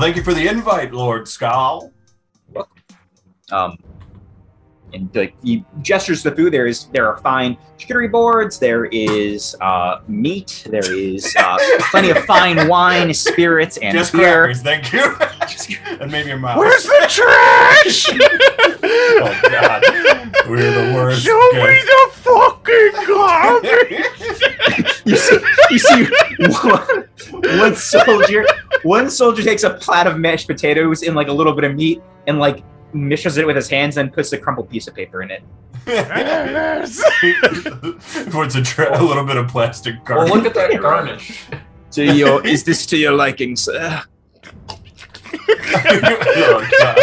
Well, thank you for the invite, Lord Scowl. Um, and like he gestures the food. There is there are fine charcuterie boards. There is uh, meat. There is uh, plenty of fine wine, spirits, and Just beer. crackers, thank you. and maybe a mouse. Where's the trash? oh God, we're the worst. Show me the fucking garbage. You see, you see one, one soldier. One soldier takes a plat of mashed potatoes and like a little bit of meat and like mishes it with his hands and puts a crumpled piece of paper in it. Puts a, tra- a little bit of plastic Well, garbage. look at that garnish. To your, is this to your liking, sir? oh, God.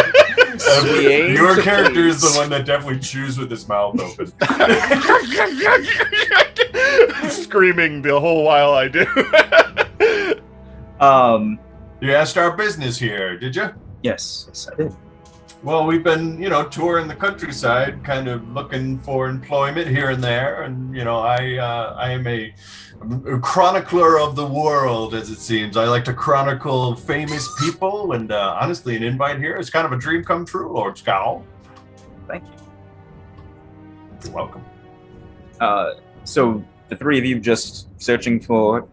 Uh, your character is the one that definitely chews with his mouth open. Screaming the whole while I do. Um, You asked our business here, did you? yes, yes, I did. Well, we've been, you know, touring the countryside, kind of looking for employment here and there, and you know, I, uh, I am a, a chronicler of the world, as it seems. I like to chronicle famous people, and uh, honestly, an invite here is kind of a dream come true, Lord Scowl. Thank you. You're welcome. Uh, so the three of you just searching for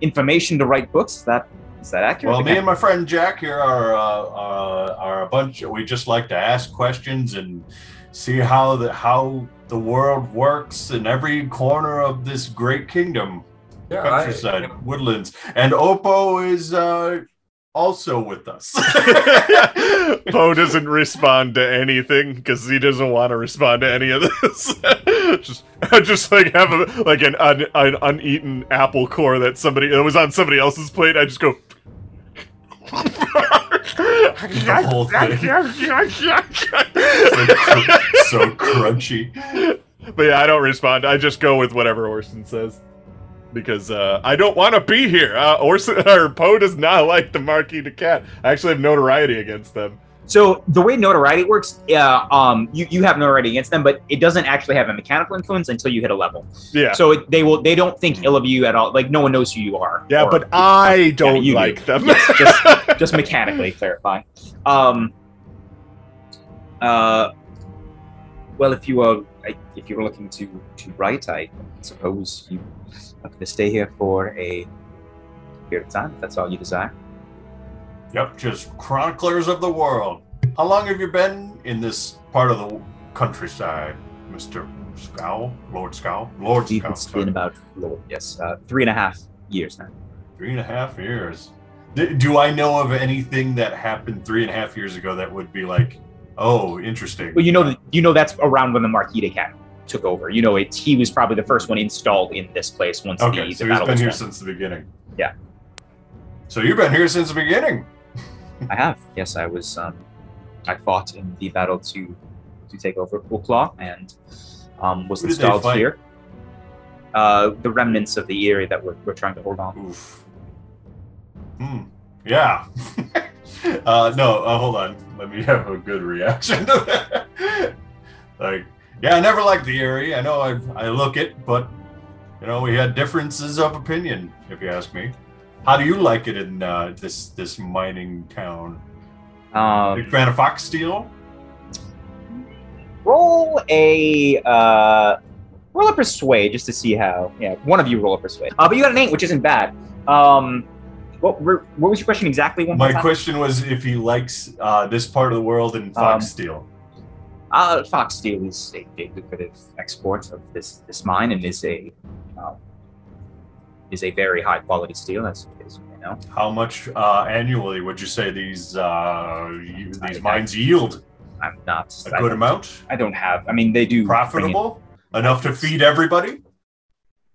information to write books. That is that accurate? Well, me and my friend Jack here are uh, uh, are a bunch. We just like to ask questions and see how the how the world works in every corner of this great kingdom. Yeah, countryside, I, woodlands, and Oppo is uh, also with us. Poe doesn't respond to anything because he doesn't want to respond to any of this. just, I just like have a like an, un, an uneaten apple core that somebody that was on somebody else's plate. I just go. The whole thing. so crunchy. But yeah, I don't respond. I just go with whatever Orson says. Because uh, I don't want to be here. Uh, Orson or Poe does not like the Marquis de Cat. I actually have notoriety against them. So the way notoriety works, uh, um, you, you have notoriety against them, but it doesn't actually have a mechanical influence until you hit a level. Yeah. So it, they will they don't think ill of you at all. Like no one knows who you are. yeah, Or- but I don't do. like them. Yes, just just mechanically clarifying. Um. Uh. Well, if you are if you were looking to to write, I suppose you are going to stay here for a period of time. If that's all you desire. Yep, just chroniclers of the world. How long have you been in this part of the countryside, Mister Scowl, Lord Scowl, Lord Scowl? it's been about yes, uh, three and a half years now. Three and a half years. Do I know of anything that happened three and a half years ago that would be like, oh, interesting? Well, you know that you know that's around when the Marquis de Cat took over. You know, it he was probably the first one installed in this place once Okay, the, so the he's been here won. since the beginning. Yeah. So you've been here since the beginning. I have. Yes, I was. Um, I fought in the battle to to take over Claw and um, was Who installed here. Uh, the remnants of the area that we're, we're trying to hold on. Oof. Hmm. Yeah. uh, no, uh, hold on. Let me have a good reaction to that. like, yeah, I never liked the area. I know I I look it, but you know we had differences of opinion. If you ask me, how do you like it in uh, this this mining town? Big Um, fan of Fox Steel? roll a uh, roll a persuade just to see how. Yeah, one of you roll a persuade. Uh, but you got an eight, which isn't bad. Um, what what was your question exactly? One My time? question was if he likes uh, this part of the world in Fox Um, Steel. Uh, Fox Steel is a, a lucrative export of this this mine and is a um, is a very high quality steel, as, as you know. How much uh, annually would you say these uh, y- these I- mines yield? I'm not A I good amount? I don't have. I mean, they do bring in- Profitable? Enough to feed everybody?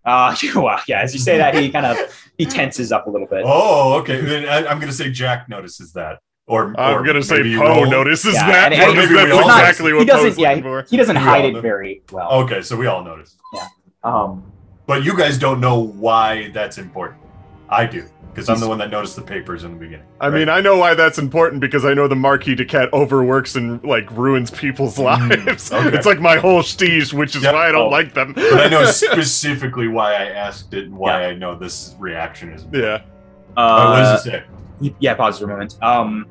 Uh, well, yeah. As you say that, he kind of he tenses up a little bit. Oh, okay. Then I, I'm going to say Jack notices that. Or I'm or gonna say Poe notices Yeah, that. and- or and maybe maybe that's we all notice. exactly he what doesn't. Poe's Yeah, looking for. he doesn't We hide it know. very well. Okay, so we all notice. Um, But you guys don't know why that's important. I do, because I'm the one that noticed the papers in the beginning. I mean, I know why that's important because I know the Marquis de Cat overworks and like ruins people's Mm, lives. okay. It's like my whole stige, which is Yep. why I don't Oh. like them. but I know specifically why I asked it and why I know this reaction is. yeah. Oh, what uh, does it say? Yeah, pause for a moment. Um,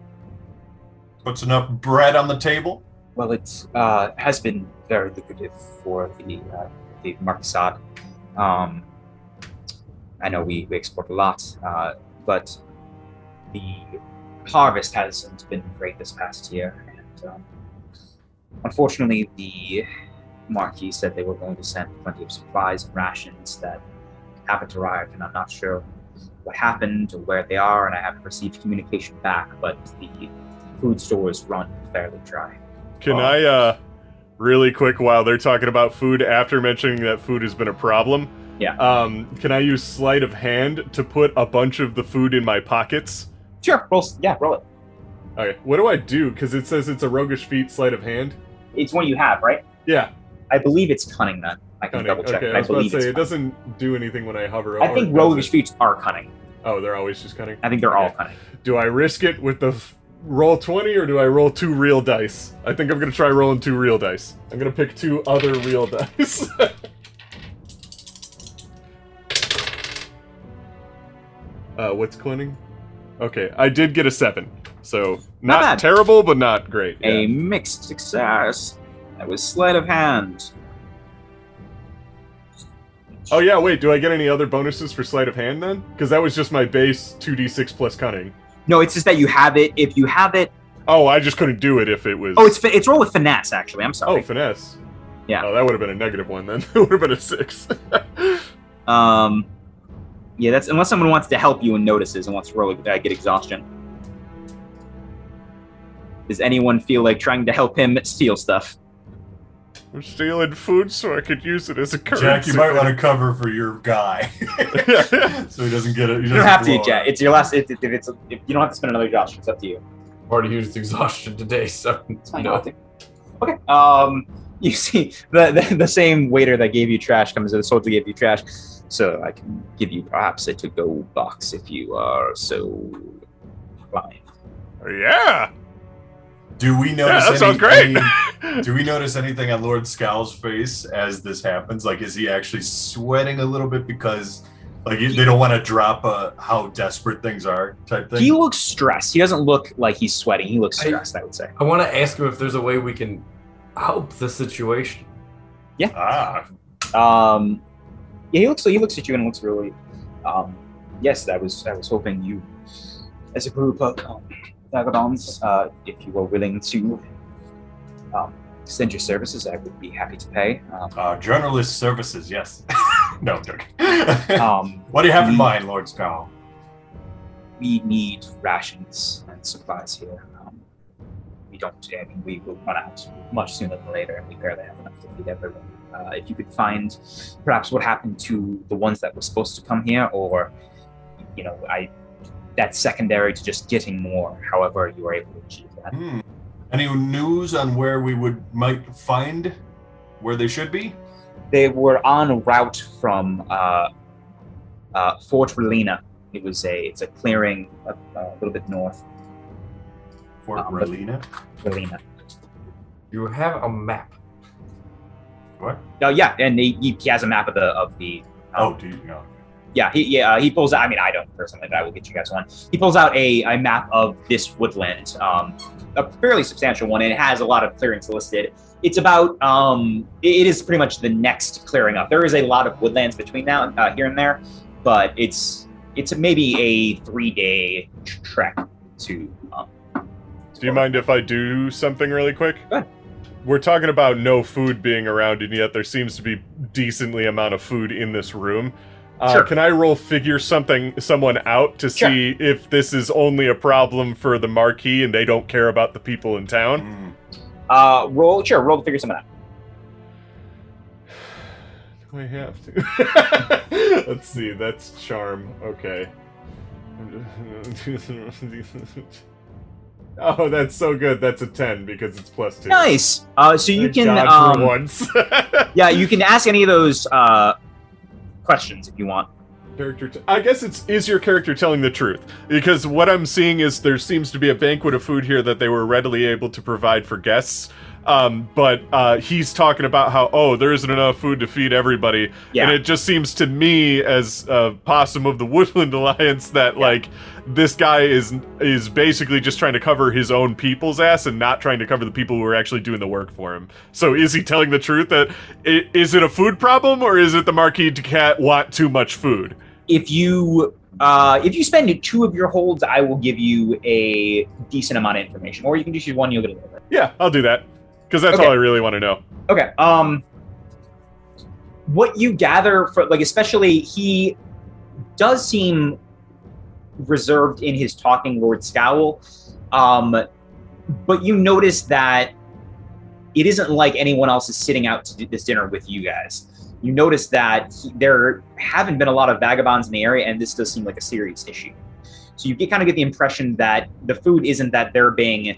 Puts enough bread on the table. well, it uh, has been very lucrative for the uh, the Marquisade. Um, I know we, we export a lot, uh, but the harvest hasn't been great this past year, and um, unfortunately, the Marquis said they were going to send plenty of supplies and rations that haven't arrived, and I'm not sure what happened or where they are, and I haven't received communication back. But the food stores run fairly dry. Can Oh. I, uh, really quick, while they're talking about food, after mentioning that food has been a problem, Yeah. um, can I use sleight of hand to put a bunch of the food in my pockets? Sure, roll. Yeah, roll it. Okay, what do I do? Because it says it's a roguish feat sleight of hand. It's one you have, right? Yeah, I believe it's cunning. Then I can cunning. double check. Okay, I I was about to say it doesn't do anything when I hover. Over. I think roguish feats are cunning. Oh, they're always just cunning. I think they're all cunning. Do I risk it with the f- roll 20 or do I roll two real dice? I think I'm to try rolling two real dice. I'm to pick two other real dice. uh, what's cunning? Okay, I did get a 7. So, not, bad. terrible, but not great. A Yeah. mixed success. That was sleight of hand. Oh, yeah, wait, do I get any other bonuses for sleight of hand then? Because that was just my base 2d6 plus cunning. No, it's just that you have it. If you have it, Oh, I just couldn't do it if it was. oh, it's fi- it's roll with finesse. Actually, I'm sorry. Oh, finesse. Yeah. Oh, that would have been a negative one then. it would have been a 6. Um, yeah, that's unless someone wants to help you and notices and wants to roll. I get exhaustion. Does anyone feel like trying to help him steal stuff? I'm stealing food so I could use it as a currency. Jack, you might want to cover for your guy, so he doesn't get it. You don't have to, blow Jack. it. It's your last. If, if it's if you don't have to spend another exhaustion, it's up to you. I've already used exhaustion today, so It's fine. no. I'll Okay. Um, you see, the, the the same waiter that gave you trash comes. To the soldier gave you trash, so I can give you perhaps a to-go box if you are so inclined. Yeah. Do we Yeah, notice? that any, sounds great. any- do we notice anything on Lord Scowl's face as this happens? Like, is he actually sweating a little bit because, like, they don't want to drop a how desperate things are type thing? He looks stressed. He doesn't look like he's sweating. He looks I- stressed. I would say. I want to ask him if there's a way we can help the situation. Yeah. Ah, Um, yeah, he looks. He looks at you and looks really. Um, yes, I was. I was hoping you, as a group of um, vagabonds, uh, if you were willing to um, extend your services, I would be happy to pay. Um, uh, journalist services, yes. no, I'm joking. um, what do you have in mind, Lord Scowl? we need rations and supplies here. Um, we don't. I mean, we will run out much sooner than later, and we barely have enough to feed everyone. Uh, if you could find perhaps what happened to the ones that were supposed to come here, or you know, I that's secondary to just getting more. However, you are able to achieve that. Hmm. Any news on where we would might find where they should be? They were on route from uh, uh, Fort Relina. It was a it's a clearing a, a little bit north. Fort Um, Relina? Relina. You have a map. What? Oh yeah, and he, he he has a map of the of the. um, Oh, do you know? Yeah, he yeah uh, he pulls out. I mean, I don't personally, but I will get you guys one. He pulls out a, a map of this woodland, um, a fairly substantial one, and it has a lot of clearings listed. It's about um, it is pretty much the next clearing up. There is a lot of woodlands between now uh, here and there, but it's it's maybe a three day trek to. Um, Do you mind if I do something really quick? Go ahead. We're talking about no food being around, and yet there seems to be decently amount of food in this room. Uh, Sure. Can I roll figure something someone out to Sure. see if this is only a problem for the Marquis and they don't care about the people in town? Hmm. uh, roll sure roll to figure something out. Do I have to? Let's see. That's charm. Okay. oh, that's so good. That's a ten because it's plus two. Nice. Uh, so you Thank can God um, for once. yeah you can ask any of those uh, questions if you want. character. T- I guess it's is your character telling the truth? Because what I'm seeing is there seems to be a banquet of food here that they were readily able to provide for guests. Um, but uh, he's talking about how oh there isn't enough food to feed everybody, Yeah. and it just seems to me as a possum of the Woodland Alliance that like this guy is is basically just trying to cover his own people's ass and not trying to cover the people who are actually doing the work for him. So is he telling the truth that i- it a food problem or is it the Marquis de Cat want too much food? if you uh, if you spend two of your holds, I will give you a decent amount of information, or you can just use one. You'll get a little bit. Yeah, I'll do that because that's Okay. all I really want to know. Okay. Um, what you gather from like, especially he does seem reserved in his talking, Lord Scowl. Um, but you notice that it isn't like anyone else is sitting out to do this dinner with you guys. You notice that he, there haven't been a lot of vagabonds in the area, and this does seem like a serious issue. So you get kind of get the impression that the food isn't that they're being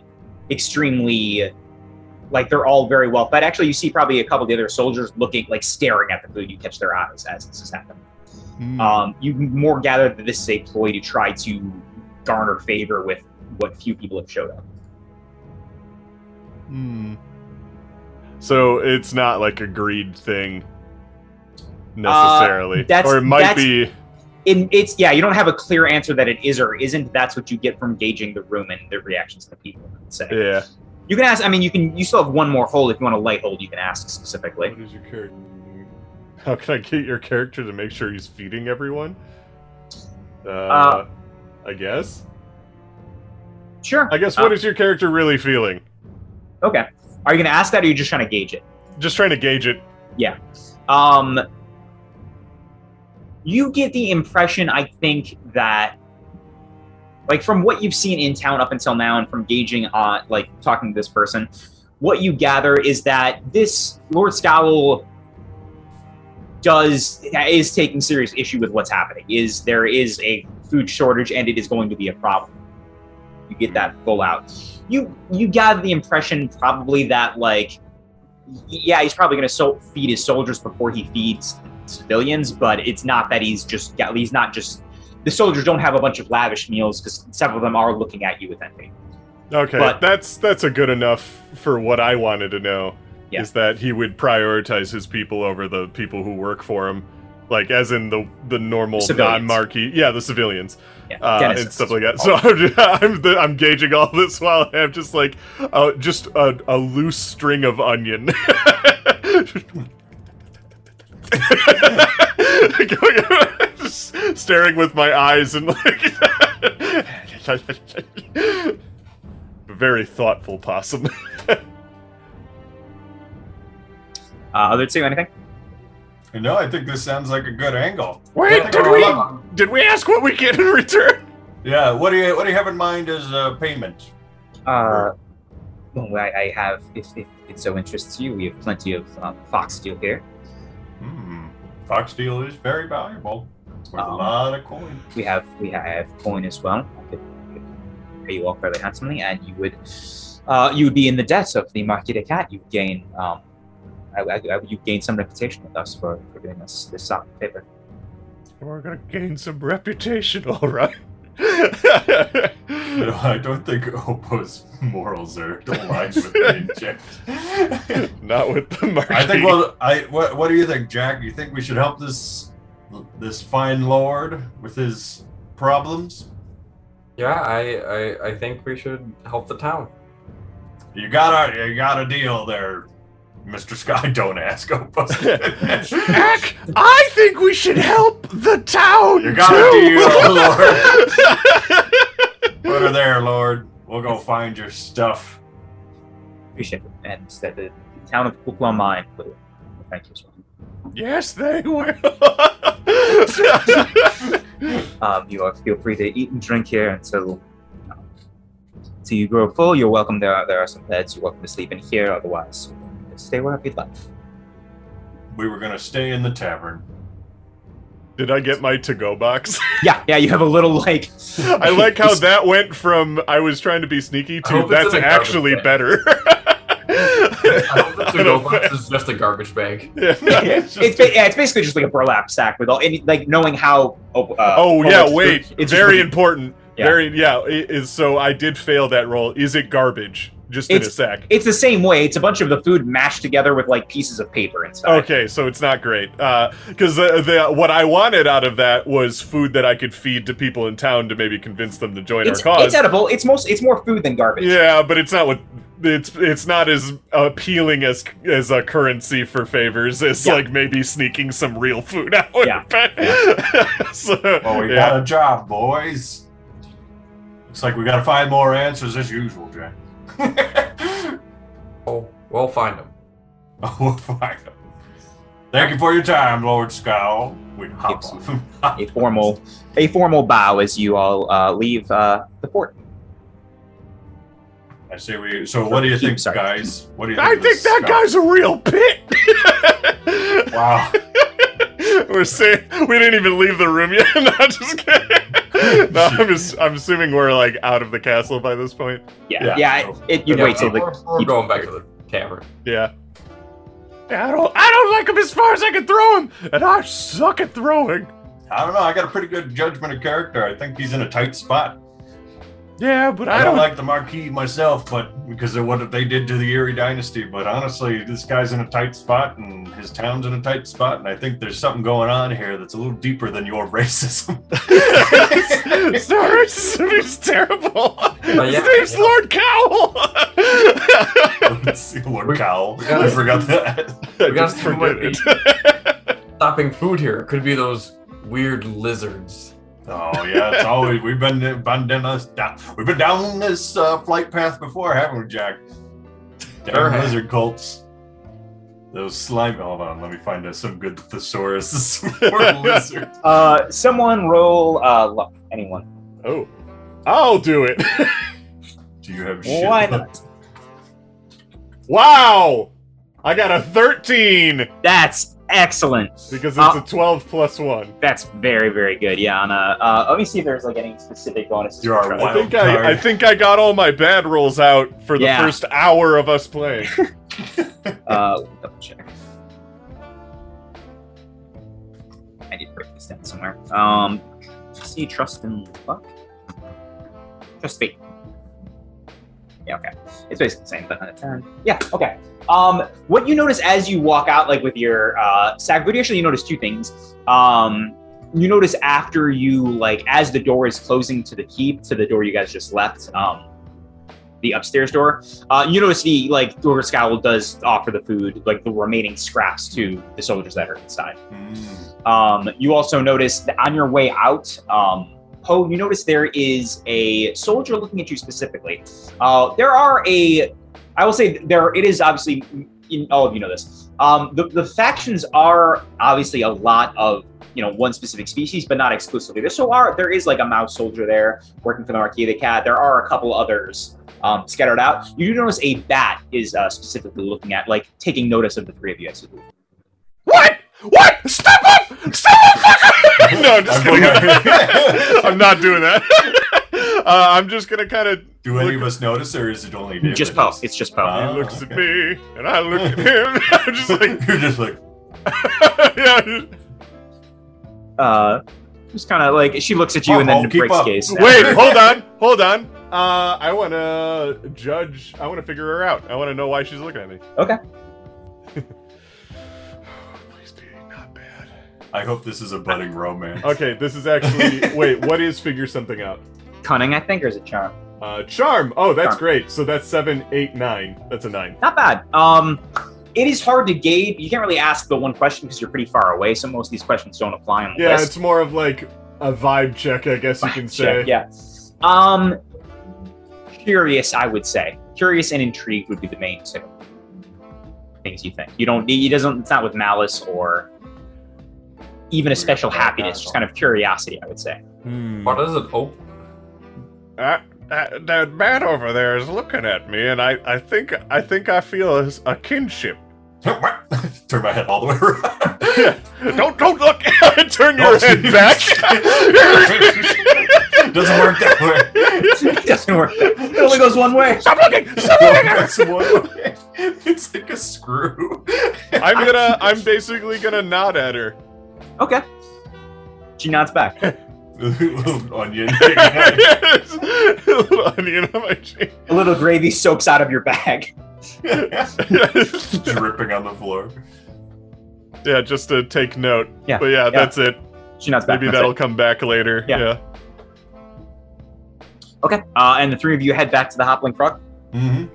extremely like they're all very well fed. Actually, you see probably a couple of the other soldiers looking like staring at the food. You catch their eyes as this is happening. Hmm. Um, you more gather that this is a ploy to try to garner favor with what few people have showed up. Hmm. So it's not like a greed thing necessarily, Uh, that's- or it might that's- be. In, it's yeah, you don't have a clear answer that it is or isn't. That's what you get from gauging the room and the reactions of the people. Say. Yeah. You can ask. I mean, you can. You still have one more hold if you want a light hold. You can ask specifically. What is your character? How can I get your character to make sure he's feeding everyone? Uh, Uh, I guess. Sure. I guess. Uh, What is your character really feeling? Okay. Are you going to ask that, or are you just trying to gauge it? Just trying to gauge it. Yeah. Um, you get the impression, I think, that like from what you've seen in town up until now, and from gauging on like talking to this person, what you gather is that this Lord Scowl does is taking serious issue with what's happening. Is there is a food shortage, and it is going to be a problem. You get that full out. You you gather the impression probably that like yeah, he's probably going to so- feed his soldiers before he feeds civilians, but it's not that he's just he's not just the soldiers don't have a bunch of lavish meals because several of them are looking at you with envy. Okay, But- that's that's a good enough for what I wanted to know. Yeah. Is that he would prioritize his people over the people who work for him, like as in the the normal non-marquee, yeah, the civilians. Yeah, uh, and stuff like that. So I'm, just, I'm, the, I'm gauging all this while I'm just like, uh, just a, a loose string of onion. just staring with my eyes and like, very thoughtful possum. Uh, other two, anything? No, I think this sounds like a good angle. Wait, did we did we ask what we get in return? Yeah. What do you What do you have in mind as uh, payment? Uh, well, I, I have, if, if it so interests you, we have plenty of um, fox steel here. Hmm. Fox steel is very valuable. It's worth a Um, lot of coin. We have we have coin as well. I could, could pay you all fairly handsomely, and you would uh, you would be in the debt of the Marquis de Cat. You would gain um, I, I, I, you gain some reputation with us for, for doing this this uh, favor. We're gonna gain some reputation, all right. You know, I don't think Opo's morals are aligned with me, Jack. Not with the Marquis. I think. Well, I what, what do you think, Jack? You think we should help this this fine lord with his problems? Yeah, I, I I think we should help the town. You got a you got a deal there, Mister Sky. Don't ask Opo. Heck, I think we should help the town. You got too. a deal, Put her there, Lord. We'll go find your stuff. Appreciate it, and that the town of Coolclaw Mine thank you as well. Yes, they will. Um, you are feel free to eat and drink here until um, until you grow full. You're welcome. There are there are some beds. You're welcome to sleep in here. Otherwise, stay wherever you'd like. We were gonna stay in the tavern. Did I get my to-go box? Yeah, yeah. You have a little like. I like how that went from I was trying to be sneaky to that's in a garbage actually better. I hope the I to-go don't box fa- is just a garbage bag. Yeah. it's ba- yeah, it's basically just like a burlap sack with all and like knowing how. Uh, Oh yeah, it's- wait. it's Very really- important. Yeah. Very yeah. i- Is so I did fail that roll. Is it garbage? just in a It's- sack. It's the same way. It's a bunch of the food mashed together with like pieces of paper inside. Okay, so it's not great. Because uh, the what I wanted out of that was food that I could feed to people in town to maybe convince them to join It's, our cause. it's edible. It's most. It's more food than garbage. yeah, but it's not what it's it's not as appealing as as a currency for favors as Yeah. like maybe sneaking some real food out. Yeah. so, Well, we yeah. got a job, boys. Looks like we got to find more answers as usual, Jack. Oh, we'll find him. we'll find them. Thank you for your time, Lord Scowl. We hop off. A formal, a formal bow as you all uh, leave uh, the fort. I say we. So, what do you think, Sorry. guys? What do you think? I think that Scowl? guy's a real pit. Wow. we're saying we didn't even leave the room yet. no, just kidding. No, I'm just I'm assuming we're like out of the castle by this point. Yeah, Yeah. yeah. it, it, you'd Yeah, wait till we're, we're going back to the tavern. Yeah. Yeah, I don't I don't like him as far as I can throw him, and I suck at throwing. I don't know. I got a pretty good judgment of character. I think he's in a tight spot. Yeah, but I, I don't don't like the Marquis myself, but because of what they did to the Eyrie Dynasty. But honestly, this guy's in a tight spot, and his town's in a tight spot, and I think there's something going on here that's a little deeper than your racism. it's racism, he's terrible. His name's yeah. Lord Cowl. Lord We- Cowl. we gotta- I forgot that. We gotta just see forget it. Stopping food here. Could be those weird lizards. Oh yeah, it's always we've been been down this down, we've been down this uh, flight path before, haven't we, Jack? Damn Sure lizard cults. Those slime. Hold on, let me find us some good thesaurus for lizard. Uh, someone roll uh, luck. Anyone? Oh, I'll do it. Do you have shit? Why not? wow, I got a 13 That's excellent. because it's Uh, a 12 plus one. That's very, very good. Yeah. On uh, uh, let me see if there's like any specific bonuses. You are. I think I, I think I got all my bad rolls out for the Yeah. first hour of us playing. Uh, double check. I need to break this down somewhere. Um, see, trust and luck. Trust fate. Yeah, okay. It's basically the same, but on a turn. Yeah, okay. Um, what you notice as you walk out, like with your uh, sack boot, actually, you notice two things. Um, you notice after you, like, as the door is closing to the keep, to the door you guys just left, um, the upstairs door, uh, you notice the like Dorga Scowl does offer the food, like the remaining scraps to the soldiers that are inside. Mm. Um, you also notice that on your way out, um, Poe, you notice there is a soldier looking at you specifically. Uh, there are a, I will say there. It is obviously, in, all of you know this. Um, the the factions are obviously a lot of you know one specific species, but not exclusively. There so are there is like a mouse soldier there working for the Marquis of the Cat. There are a couple others um, scattered out. You do notice a bat is uh, specifically looking at, like, taking notice of the three of you. What? What? Step up! Step up! fucker! no, I'm just I'm kidding. I'm not doing that. uh, I'm just gonna kind of. Do any of us notice, or is it only David? Just Poe. It's just Poe. Ah. He looks at okay. me, and I look at him. I'm just like, You're just like, yeah. just- uh, just kind of like she looks at you Come and then keep breaks up. gaze. Wait, hold on, hold on. Uh, I want to judge. I want to figure her out. I want to know why she's looking at me. Okay. I hope this is a budding romance. Okay, this is actually. wait, what is figure something out? Cunning, I think, or is it charm? Uh, charm. Oh, that's Charm. great. So that's seven, eight, nine. That's a nine. Not bad. Um, it is hard to gauge. You can't really ask the one question because you're pretty far away, so most of these questions don't apply on the Yeah, list. it's more of like a vibe check, I guess you can say. Check, yeah. Um, curious, I would say. Curious and intrigued would be the main two things you think. You don't. He doesn't. It's not with malice or even a special happiness. Just kind of curiosity, I would say. Hmm. What is it? Oh, Uh, uh, that man over there is looking at me, and I, I think, I think I feel a, a kinship. Turn my head all the way around. don't, don't look. Turn your head geez. back. Doesn't work that way. it doesn't work. It only goes one way. Stop looking. Stop looking. That's one way. It's like a screw. I'm gonna, I'm basically gonna nod at her. Okay. She nods back. Little onion. little onion on my cheek. A little gravy soaks out of your bag. Dripping on the floor. yeah, just to take note. Yeah, But yeah, yeah. that's it. She nods back. Maybe that's that'll it. come back later. Yeah. yeah. Okay. Uh, and the three of you head back to the Hoppling Frog. hmm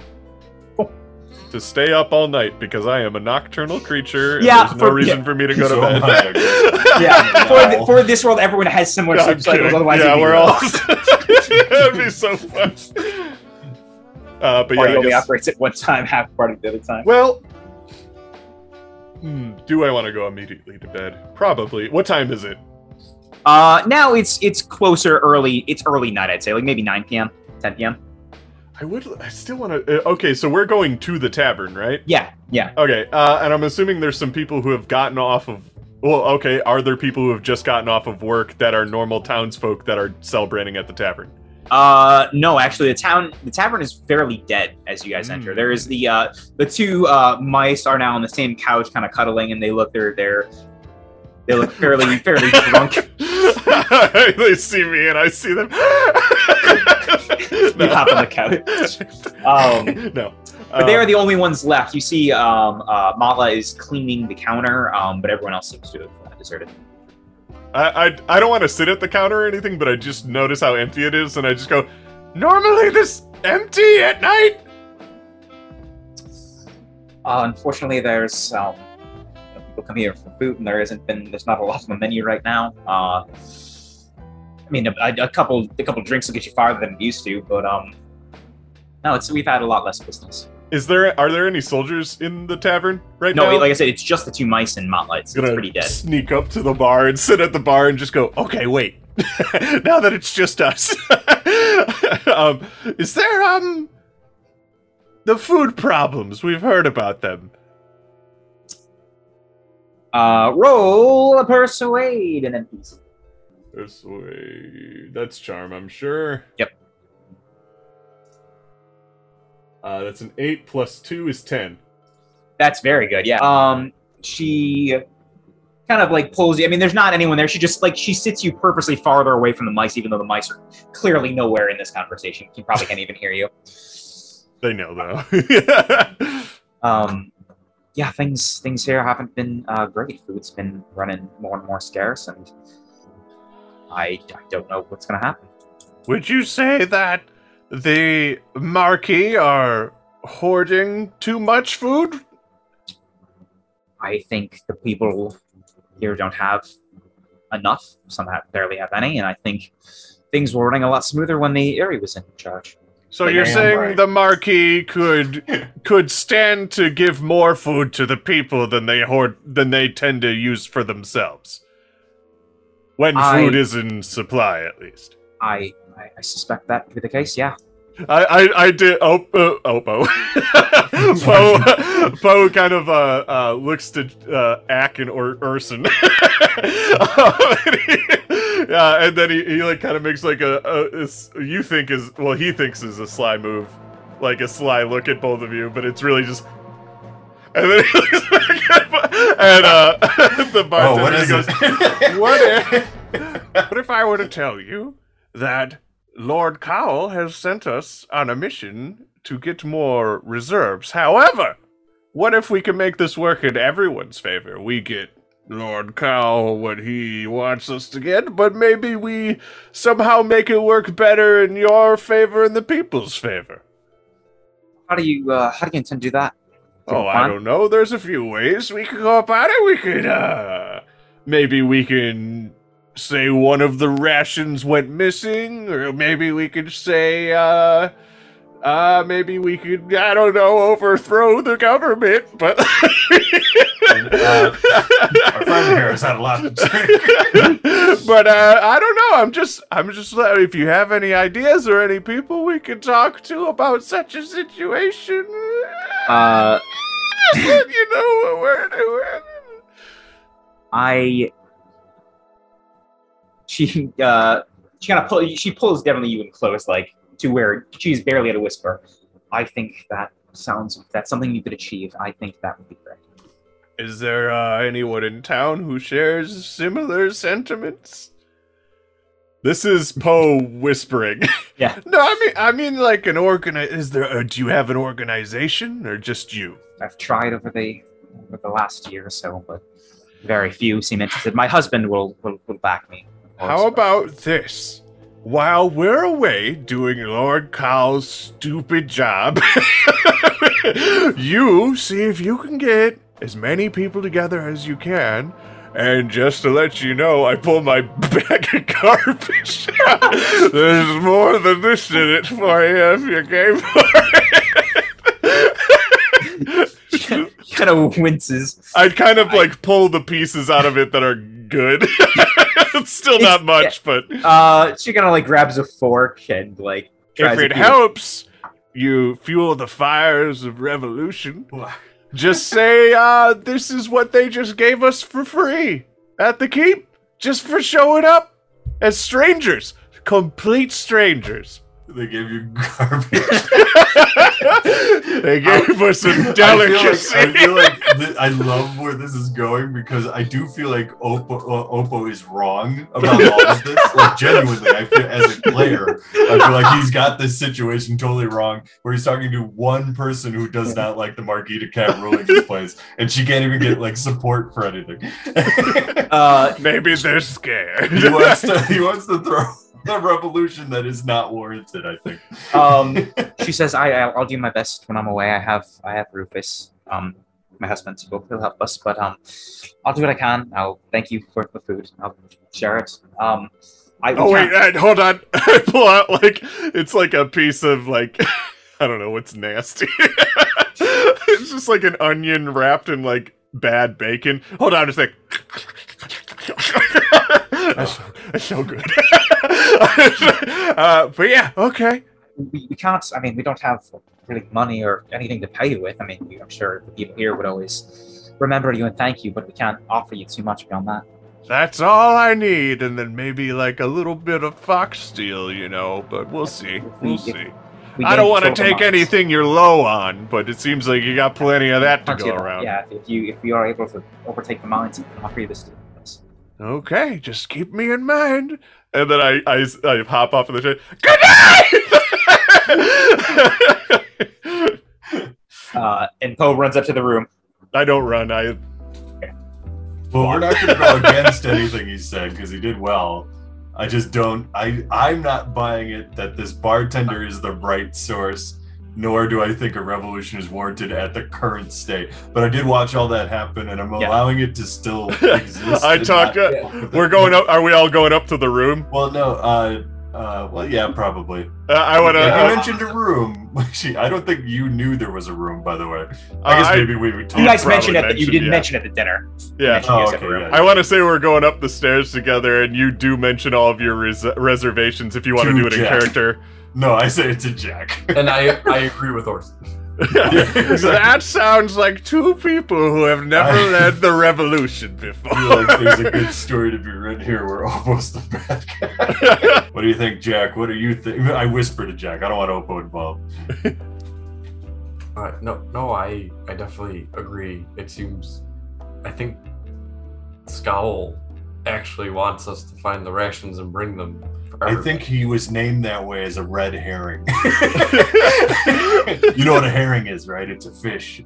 To stay up all night because I am a nocturnal creature. And Yeah, there's no for- reason for me to go to So bed. am I, I guess. Yeah. for, the, for this world, everyone has similar I'm sleep cycles. Otherwise, yeah, you'd we're all. lost. That'd be so fun. Uh, but yeah, Party I only guess- operates at one time, half party the other time. well, hmm, do I want to go immediately to bed? Probably. What time is it? Uh, now it's it's closer early. It's early night, I'd say, like maybe 9 p.m., 10 p.m. I would. I still want to. Uh, okay, so we're going to the tavern, right? Yeah, yeah. Okay, uh, and I'm assuming there's some people who have gotten off of. Well, okay, are there people who have just gotten off of work that are normal townsfolk that are celebrating at the tavern? Uh, no, actually, the town, the tavern is fairly dead as you guys enter. Mm. There is the uh, the two uh mice are now on the same couch, kind of cuddling, and they look they're they're they look fairly fairly drunk. they see me and I see them. You hop on the couch. Um, no. But they Uh, are the only ones left. You see, um, uh, Mala is cleaning the counter, um, but everyone else seems to have uh, deserted. I, I, I don't want to sit at the counter or anything, but I just notice how empty it is, and I just go, normally this empty at night? Uh, unfortunately, there's um, people come here for food, and there isn't been. There's not a lot on the menu right now. Uh, I mean, a, a couple a couple drinks will get you farther than it used to, but um, no, it's we've had a lot less business. Is there are there any soldiers in the tavern right No, now? No, like I said, it's just the two mice and Motlights. It's, pretty dead. sneak up to the bar and sit at the bar and just go, okay, wait. now that it's just us, um, is there um the food problems? We've heard about them. Uh, roll a persuade and then peace. Persuade. That's charm, I'm sure. Yep. Uh, that's an eight plus two is ten. That's very good. Yeah. Um, she kind of like pulls you. I mean, there's not anyone there. She just like she sits you purposely farther away from the mice, even though the mice are clearly nowhere in this conversation. You probably can't even hear you. They know though. Um, yeah, things things here haven't been uh, great. Food's been running more and more scarce, and I, I don't know what's gonna happen. Would you say that the Marquis are hoarding too much food? I think the people here don't have enough. Some have barely have any, and I think things were running a lot smoother when the Eyrie was in charge. So Like, you're saying right. the Marquis could could stand to give more food to the people than they hoard than they tend to use for themselves. When I- food is in supply, at least. I I, I suspect that to be the case. Yeah. I I, I did. Oh, uh, oh, Poe. Poe, Poe kind of uh, uh, looks to uh, Ack and or Orson. yeah, and then he, he like kind of makes like a, a is- you think is well he thinks is a sly move, like a sly look at both of you, but it's really just. And then he looks back at, and uh, the Oh, bartender what is goes, it? what if, what if I were to tell you that Lord Cowell has sent us on a mission to get more reserves? However, what if we can make this work in everyone's favor? We get Lord Cowell what he wants us to get, but maybe we somehow make it work better in your favor and the people's favor. How do you uh, how do you intend to do that? Oh, a I don't know. There's a few ways we could go about it. We could, uh, maybe we can say one of the rations went missing, or maybe we could say, uh, uh, maybe we could, I don't know, overthrow the government, but. Uh, Our friend here has had a lot to say. but uh, I don't know. I'm just, I'm just. uh, If you have any ideas or any people we could talk to about such a situation, Uh, let you know what we're doing. I she uh she kind of pull she pulls definitely you and close like to where she's barely at a whisper. I think that sounds that's something you could achieve. I think that would be great. Is there uh, anyone in town who shares similar sentiments? This is Poe whispering. Yeah. No, I mean, I mean, like an organi. Is there? Uh, do you have an organization or just you? I've tried over the over the last year or so, but very few seem interested. My husband will will, will back me. How about this? While we're away doing Lord Cow's stupid job, you see if you can get as many people together as you can. And just to let you know, I pull my bag of garbage. There's more than this in it for you if you game for it. kind of winces. I kind of like pull the pieces out of it that are good. It's still It's- not much, but Uh, she kind of like grabs a fork and like tries if it eat helps you fuel the fires of revolution, just say, uh, this is what they just gave us for free at the keep, just for showing up as strangers, complete strangers. They gave you garbage. they gave us a I feel like, delicacy. I feel like th- I love where this is going because I do feel like Oppo, uh, Oppo is wrong about all of this. Like genuinely, I feel as a player, I feel like he's got this situation totally wrong. Where he's talking to one person who does not like the Marquis de Cat ruling this place, and she can't even get like support for anything. Uh, Maybe they're scared. he wants to. He wants to throw a revolution that is not warranted. I think. um, she says, I, I'll, I'll do my best when I'm away. I have, I have Rufus, um, my husband, who will he'll help us. But um, I'll do what I can. I'll thank you for the food. I'll share it. Um, I Oh wait, can't- uh, hold on. I pull out like it's like a piece of like I don't know what's nasty. it's just like an onion wrapped in like bad bacon. Hold on a sec. that's, so, that's so good. uh, but yeah, okay. we, we can't. I mean, we don't have really money or anything to pay you with. I mean, I'm sure the people here would always remember you and thank you, but we can't offer you too much beyond that. That's all I need, and then maybe like a little bit of fox steel, you know. But we'll see. We'll see. We I don't want to take anything you're low on, but it seems like you got plenty of that to go around. Yeah, if you if you are able to overtake the mines, we can offer you this. this. Okay, just keep me in mind. And then I I, I hop off of the ship. Good night. Uh, and Poe runs up to the room. I don't run. I Well, we're not going to go against anything he said because he did well. I just don't. I I'm not buying it that this bartender is the right source. Nor do I think a revolution is warranted at the current state. But I did watch all that happen, and I'm Yeah. allowing it to still exist. I and talk. not- Uh, we're going up. Are we all going up to the room? Well, no. Uh, uh, well, yeah, probably. Uh, I want to. Yeah, Uh, you mentioned a room. Actually, I don't think you knew there was a room. By the way, I guess maybe we would talk. You guys mentioned it. You didn't yeah. mention it at dinner. yeah. Oh, you guys have okay, yeah. I want to say we're going up the stairs together, and you do mention all of your res- reservations if you want to To do it in Jack. character. No, I say it's a Jack. And I, I agree with Orson. exactly. That sounds like two people who have never I- led the revolution before. I feel like there's a good story to be written here. We're almost the bad guy. what do you think, Jack? What do you think? I whisper to Jack. I don't want Oppo involved. Uh, no, no, I, I definitely agree. It seems, I think, Scowl actually wants us to find the rations and bring them. I think he was named that way as a red herring. you know what a herring is, right? It's a fish.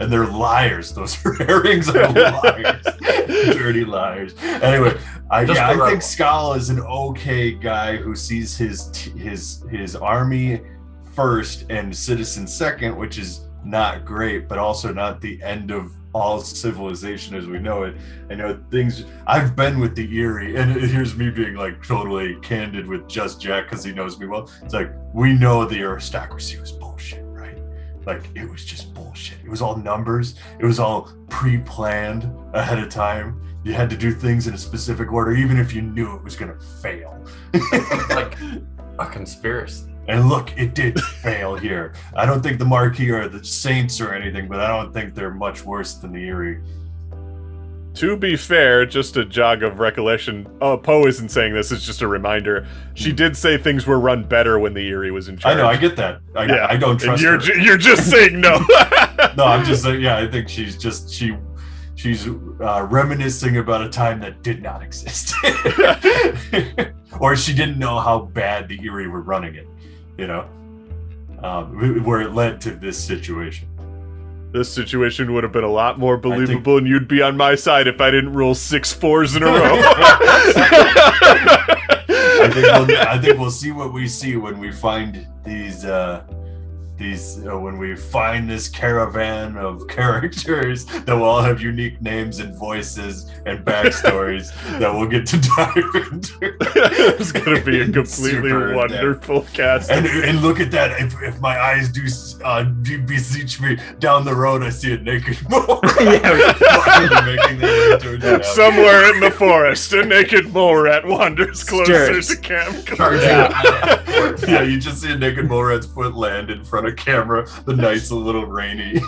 and they're liars. Those herrings are liars. Dirty liars. Anyway, I, yeah, I think one. Is an okay guy who sees his t- his his army first and citizen second, which is not great, but also not the end of all civilization as we know it. I know things. I've been with the Eyrie, and here's me being like totally candid with just Jack because he knows me well. It's like we know the aristocracy was bullshit, right? Like it was just bullshit. It was all numbers. It was all pre-planned ahead of time. You had to do things in a specific order, even if you knew it was gonna fail. Like a conspiracy. And look, it did fail here. I don't think the Marquis are the Saints or anything, but I don't think they're much worse than the Eyrie. To be fair, just a jog of recollection, oh, Poe isn't saying this, it's just a reminder. She hmm. did say things were run better when the Eyrie was in charge. I know, I get that. I, Yeah, I don't And trust you're, ju- you're just saying no. no, I'm just saying, yeah, I think she's just she she's uh, reminiscing about a time that did not exist, or she didn't know how bad the Eyrie were running it. You know, um, where it led to this situation. This situation would have been a lot more believable, and you'd be on my side if I didn't roll six fours in a row. I think we'll, I think we'll see what we see when we find these uh, these uh, when we find this caravan of characters that will all have unique names and voices and backstories that we'll get to dive into. it's gonna be a completely Super wonderful cast. And, and look at that! If, if my eyes do uh, beseech me down the road, I see a naked mole. Making their way towards. Somewhere in the forest, a naked mole rat wanders closer Stirs. to Camp. Charging Yeah. yeah, you just see a naked mole rat's foot land in front of camera. The night's a little rainy.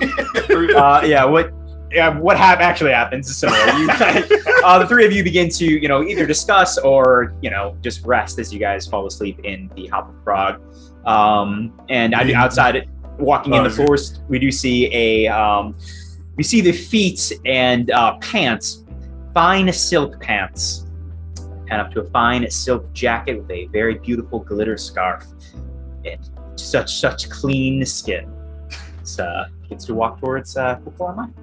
uh, yeah, what yeah, what hap- actually happens is similar. You, uh, the three of you begin to, you know, either discuss or, you know, just rest as you guys fall asleep in the Hopper Frog. Um, and I- outside, walking in the forest, we do see a, um, we see the feet and uh, pants, fine silk pants, and up to a fine silk jacket with a very beautiful glitter scarf, and such such clean skin. It's, uh, gets to walk towards uh, Pukul Mine.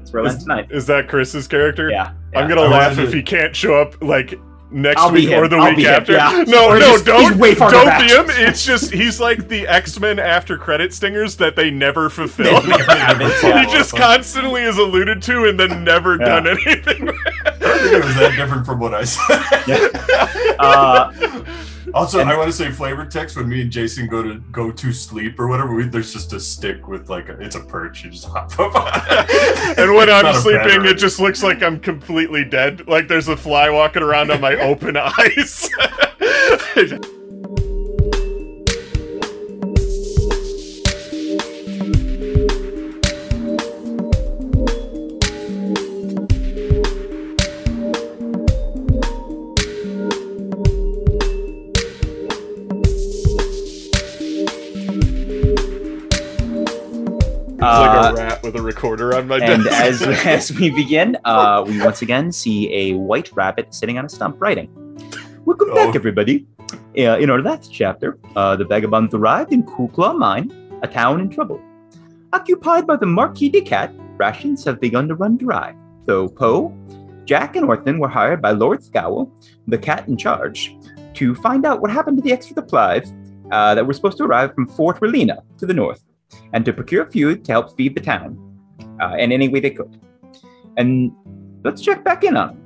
It's where we're Is, tonight. is that Chris's character? Yeah. I'm gonna I laugh if he can't show up like next I'll week or the I'll week be him, after. yeah. No, Or no, just- don't he's way farther don't be him. It's just he's like the X Men after credit stingers that they never fulfill. They never he just constantly is alluded to and then never Yeah. done anything. I don't think it was that different from what I said. Uh, also, and- I want to say flavor text when me and Jason go to go to sleep or whatever. We, there's just a stick with like a, it's a perch. You just hop up. on it. and when I'm sleeping, it just looks like I'm completely dead. Like there's a fly walking around on my open eyes. Like Uh, a rat with a recorder on my and desk. as as we begin, uh, we once again see a white rabbit sitting on a stump writing. Welcome Oh. back, everybody. Uh, in our last chapter, uh, the vagabonds arrived in Coolclaw Mine, a town in trouble. Occupied by the Marquis deCat, rations have begun to run dry. So Poe, Jack, and Orson were hired by Lord Scowl, the cat in charge, to find out what happened to the extra supplies uh, that were supposed to arrive from Fort Relina to the north, and to procure food to help feed the town uh, in any way they could. And let's check back in on 'em.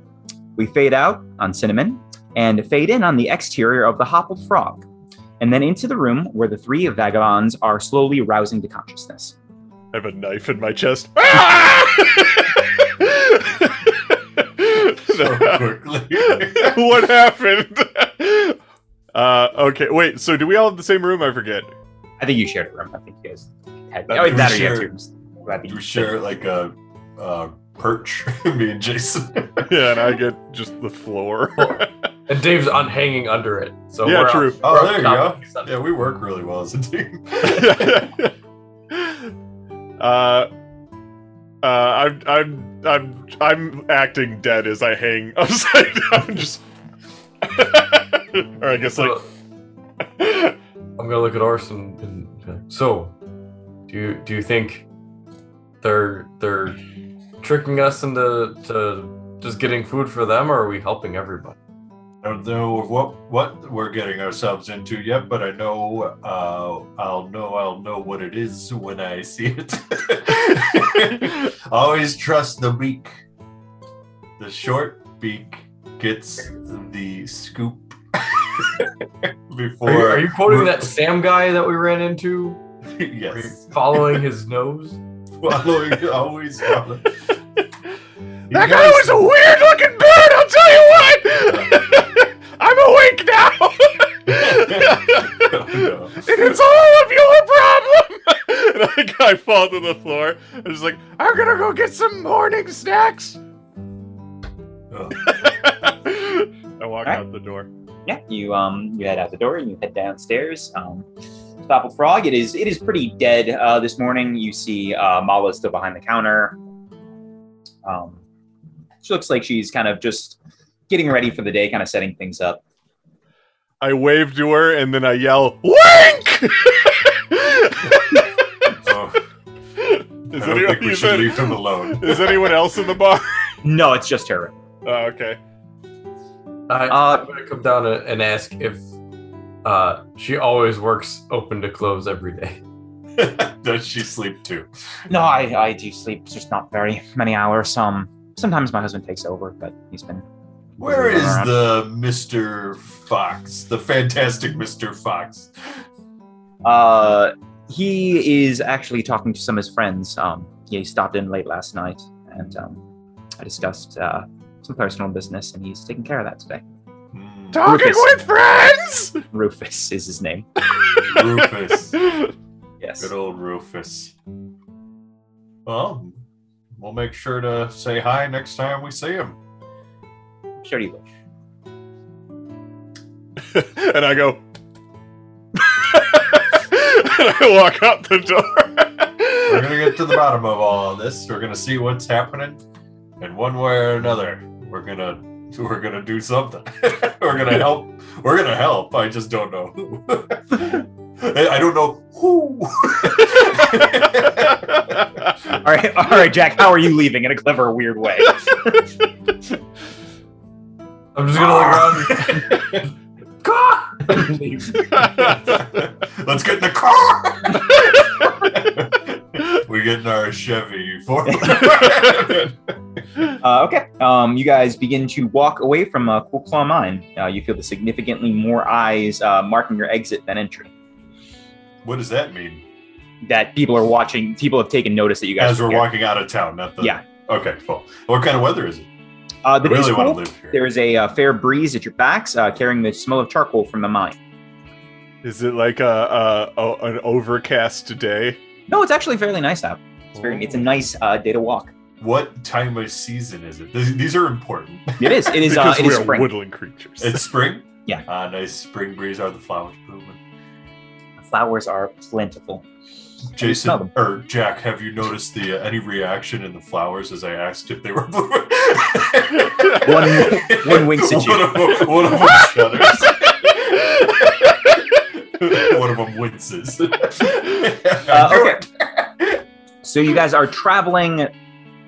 We fade out on Cinnamon and fade in on the exterior of the Hoppled Frog, and then into the room where the three vagabonds are slowly rousing to consciousness. I have a knife in my chest. Ah! so quickly. what happened? Uh, okay, wait. So do we all have the same room? I forget. I think you shared a room. I think you guys had. That- Oh, we that or you had two rooms. That'd be- Do we share like a, a perch? me and Jason. Yeah, and I get just the floor. And Dave's on hanging under it. So Yeah, we're true. Oh, there you go. of each other. Yeah, we work really well as a team. uh, uh, I'm, I'm, I'm, I'm acting dead as I hang upside down. Just, or I guess like, So, I'm gonna look at Arson. and so do you do you think they're they're tricking us into to just getting food for them or are we helping everybody? I don't know what what we're getting ourselves into yet, but I know uh, I'll know I'll know what it is when I see it. Always trust the beak. The short beak gets the scoop. Before Are you, are you quoting that Sam guy that we ran into? Yes, following his nose? following always following. You that guy was a weird looking bird. I'll tell you what. I'm awake now. Oh, no. It is all of your problem. and I, I fall to the floor. I'm just like, I'm gonna go get some morning snacks. Oh. I walk Alright. out the door. Yeah, you um you head out the door and you head downstairs. Um, Stopple Frog. It is it is pretty dead uh, this morning. You see uh, Mala still behind the counter. Um, she looks like she's kind of just getting ready for the day, kind of setting things up. I wave to her and then I yell, "Wink!" Oh, is, I don't think we should leave him alone. is anyone else in the bar? No, it's just her. Oh, okay. I, Uh, I'm gonna come down and and ask if uh, she always works open to close every day. Does she sleep too? No, I, I do sleep, just not very many hours. Um, sometimes my husband takes over, but he's been. Where is Around. the Mr. Fox? The fantastic Mr. Fox. Uh, he is actually talking to some of his friends. Um, he stopped in late last night, and um, I discussed uh, some personal business, and he's taking care of that today. Hmm, Talking Rufus. with friends. Rufus is his name. Rufus. Yes. Good old Rufus. Well, we'll make sure to say hi next time we see him. Sure you wish. and I go. and I walk out the door. We're gonna get to the bottom of all of this. We're gonna see what's happening, and one way or another, we're gonna we're gonna do something. we're gonna help. We're gonna help. I just don't know. I I don't know who. All right, all right, Jack. How are you leaving in a clever, weird way? I'm just gonna look around. leave. Let's get in the car. we get in our Chevy for. Uh, okay. Um, you guys begin to walk away from uh, Coolclaw Mine. Uh, you feel the significantly more eyes uh, marking your exit than entry. what does that mean? That people are watching. People have taken notice that you guys As are we're walking out of town, not the. Yeah. Okay, cool. What kind of weather is it? Uh, the day's really want to live here. There is a uh, fair breeze at your backs, uh, carrying the smell of charcoal from the mine. Is it like a, a, a an overcast day? No, it's actually fairly nice out. It's very. It's a nice uh, day to walk. What time of season is it? These, these are important. It is. It is. Uh, it we is are spring. woodland creatures. It's spring. Yeah. Ah, nice spring breeze. Are the flowers blooming? Flowers are plentiful. Jason or Jack, have you noticed the uh, any reaction in the flowers as I asked if they were blooming? One- one winks at you. One of one of them shudders. one of them winces. Uh, okay. So you guys are traveling.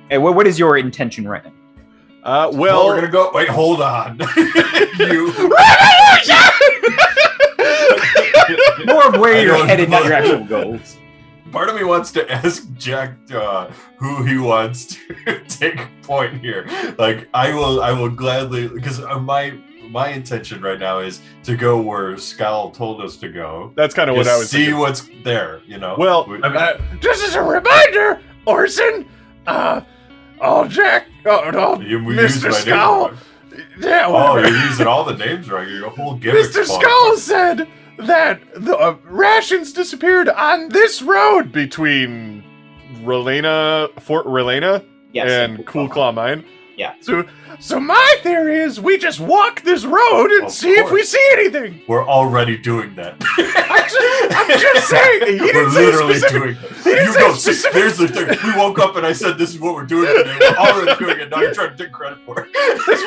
eh, what, what is your intention right now? uh, Well, well, we're gonna go. Wait, hold on. you. More of where I you're headed, not your know. actual goals. Part of me wants to ask Jack uh, who he wants to take point here. Like, I will, I will gladly, because my my intention right now is to go where Scowl told us to go. that's kind of what I was see thinking. what's there. You know. Well, We- I mean, I- Just as a reminder, Orson, uh, oh Jack, oh, you we used Mr. my name Skull. wrong. yeah, Oh, whatever. you're using all the names wrong. Your whole gimmick. Mr. Skull said that the uh, rations disappeared on this road between Relena, Fort Relena, Yes. and Coolclaw Mine. Yeah. So, so my theory is we just walk this road and Of see if we course. see anything. We're already doing that. I'm just, I'm just saying. He We're didn't say literally specific. doing He didn't You say know, see, specific- here's the thing. We woke up and I said, "This is what we're doing today." We're already doing it. Now you're trying to take credit for it. That's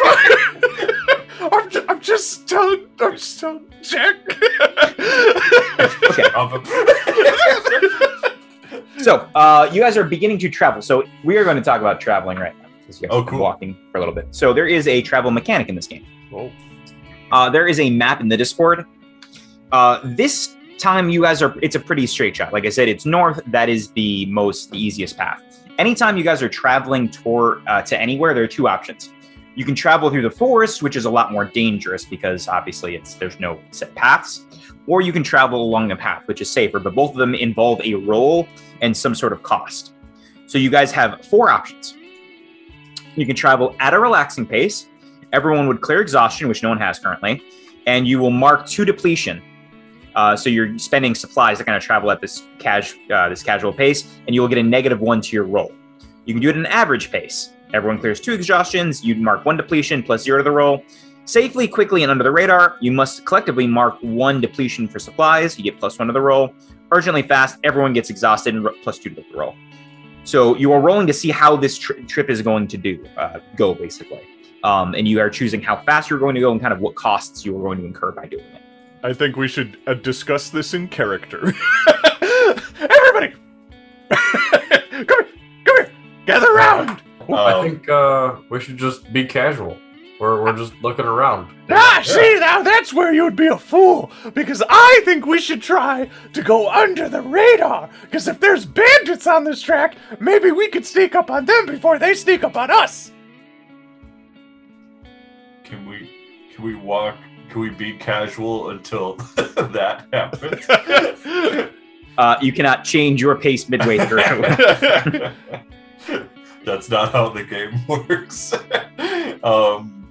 fine. I'm, ju- I'm just telling. I'm just telling Jack. So, uh, you guys are beginning to travel. So, we are going to talk about traveling right now because you Oh, have been cool. walking for a little bit. So, there is a travel mechanic in this game. Oh. Uh, there is a map in the Discord. Uh, this time, you guys are. It's a pretty straight shot. Like I said, it's north. That is the most the easiest path. Anytime you guys are traveling toward uh, to anywhere, there are two options. You can travel through the forest, which is a lot more dangerous because obviously it's there's no set paths, or you can travel along the path, which is safer. But both of them involve a roll and some sort of cost. So you guys have four options. You can travel at a relaxing pace. Everyone would clear exhaustion, which no one has currently, and you will mark two depletion. Uh, so you're spending supplies to kind of travel at this cas- uh, this casual pace, and you will get a negative one to your roll. You can do it at an average pace. Everyone clears two exhaustions. You'd mark one depletion plus zero to the roll. Safely, quickly, and under the radar, you must collectively mark one depletion for supplies. You get plus one to the roll. Urgently fast, everyone gets exhausted and plus two to the roll. So you are rolling to see how this tri- trip is going to do uh, go, basically. Um, and you are choosing how fast you're going to go and kind of what costs you are going to incur by doing it. I think we should uh, discuss this in character. Everybody, come here, come here, gather around. I Um, think uh, we should just be casual. We're, we're just looking around. Ah, see, now that's where you'd be a fool. Because I think we should try to go under the radar. Because if there's bandits on this track, maybe we could sneak up on them before they sneak up on us. Can we can we walk? Can we be casual until that happens? Uh, you cannot change your pace midway through. That's not how the game works. um,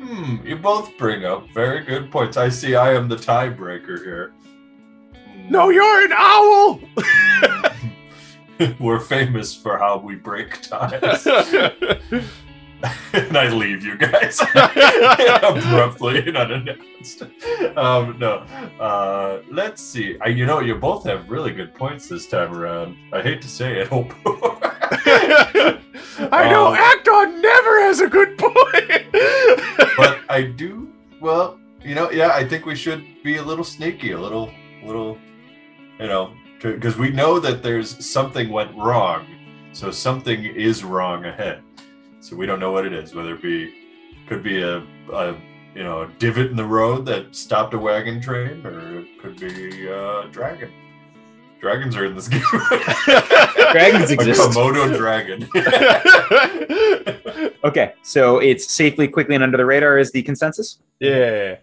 hmm, you both bring up very good points. I see I am the tiebreaker here. No, you're an owl. We're famous for how we break ties. and I leave you guys abruptly and unannounced. Um, no, uh, let's see. I, you know, you both have really good points this time around. I hate to say it, hope. I know Um, Acton never has a good point. but I do. Well, you know, yeah, I think we should be a little sneaky, a little, little, you know, because we know that there's something went wrong, so something is wrong ahead. So we don't know what it is. Whether it be, could be a, a you know, a divot in the road that stopped a wagon train, or it could be a dragon. Dragons are in this game. Dragons a exist. Komodo dragon. Okay, so it's safely, quickly, and under the radar is the consensus. yeah.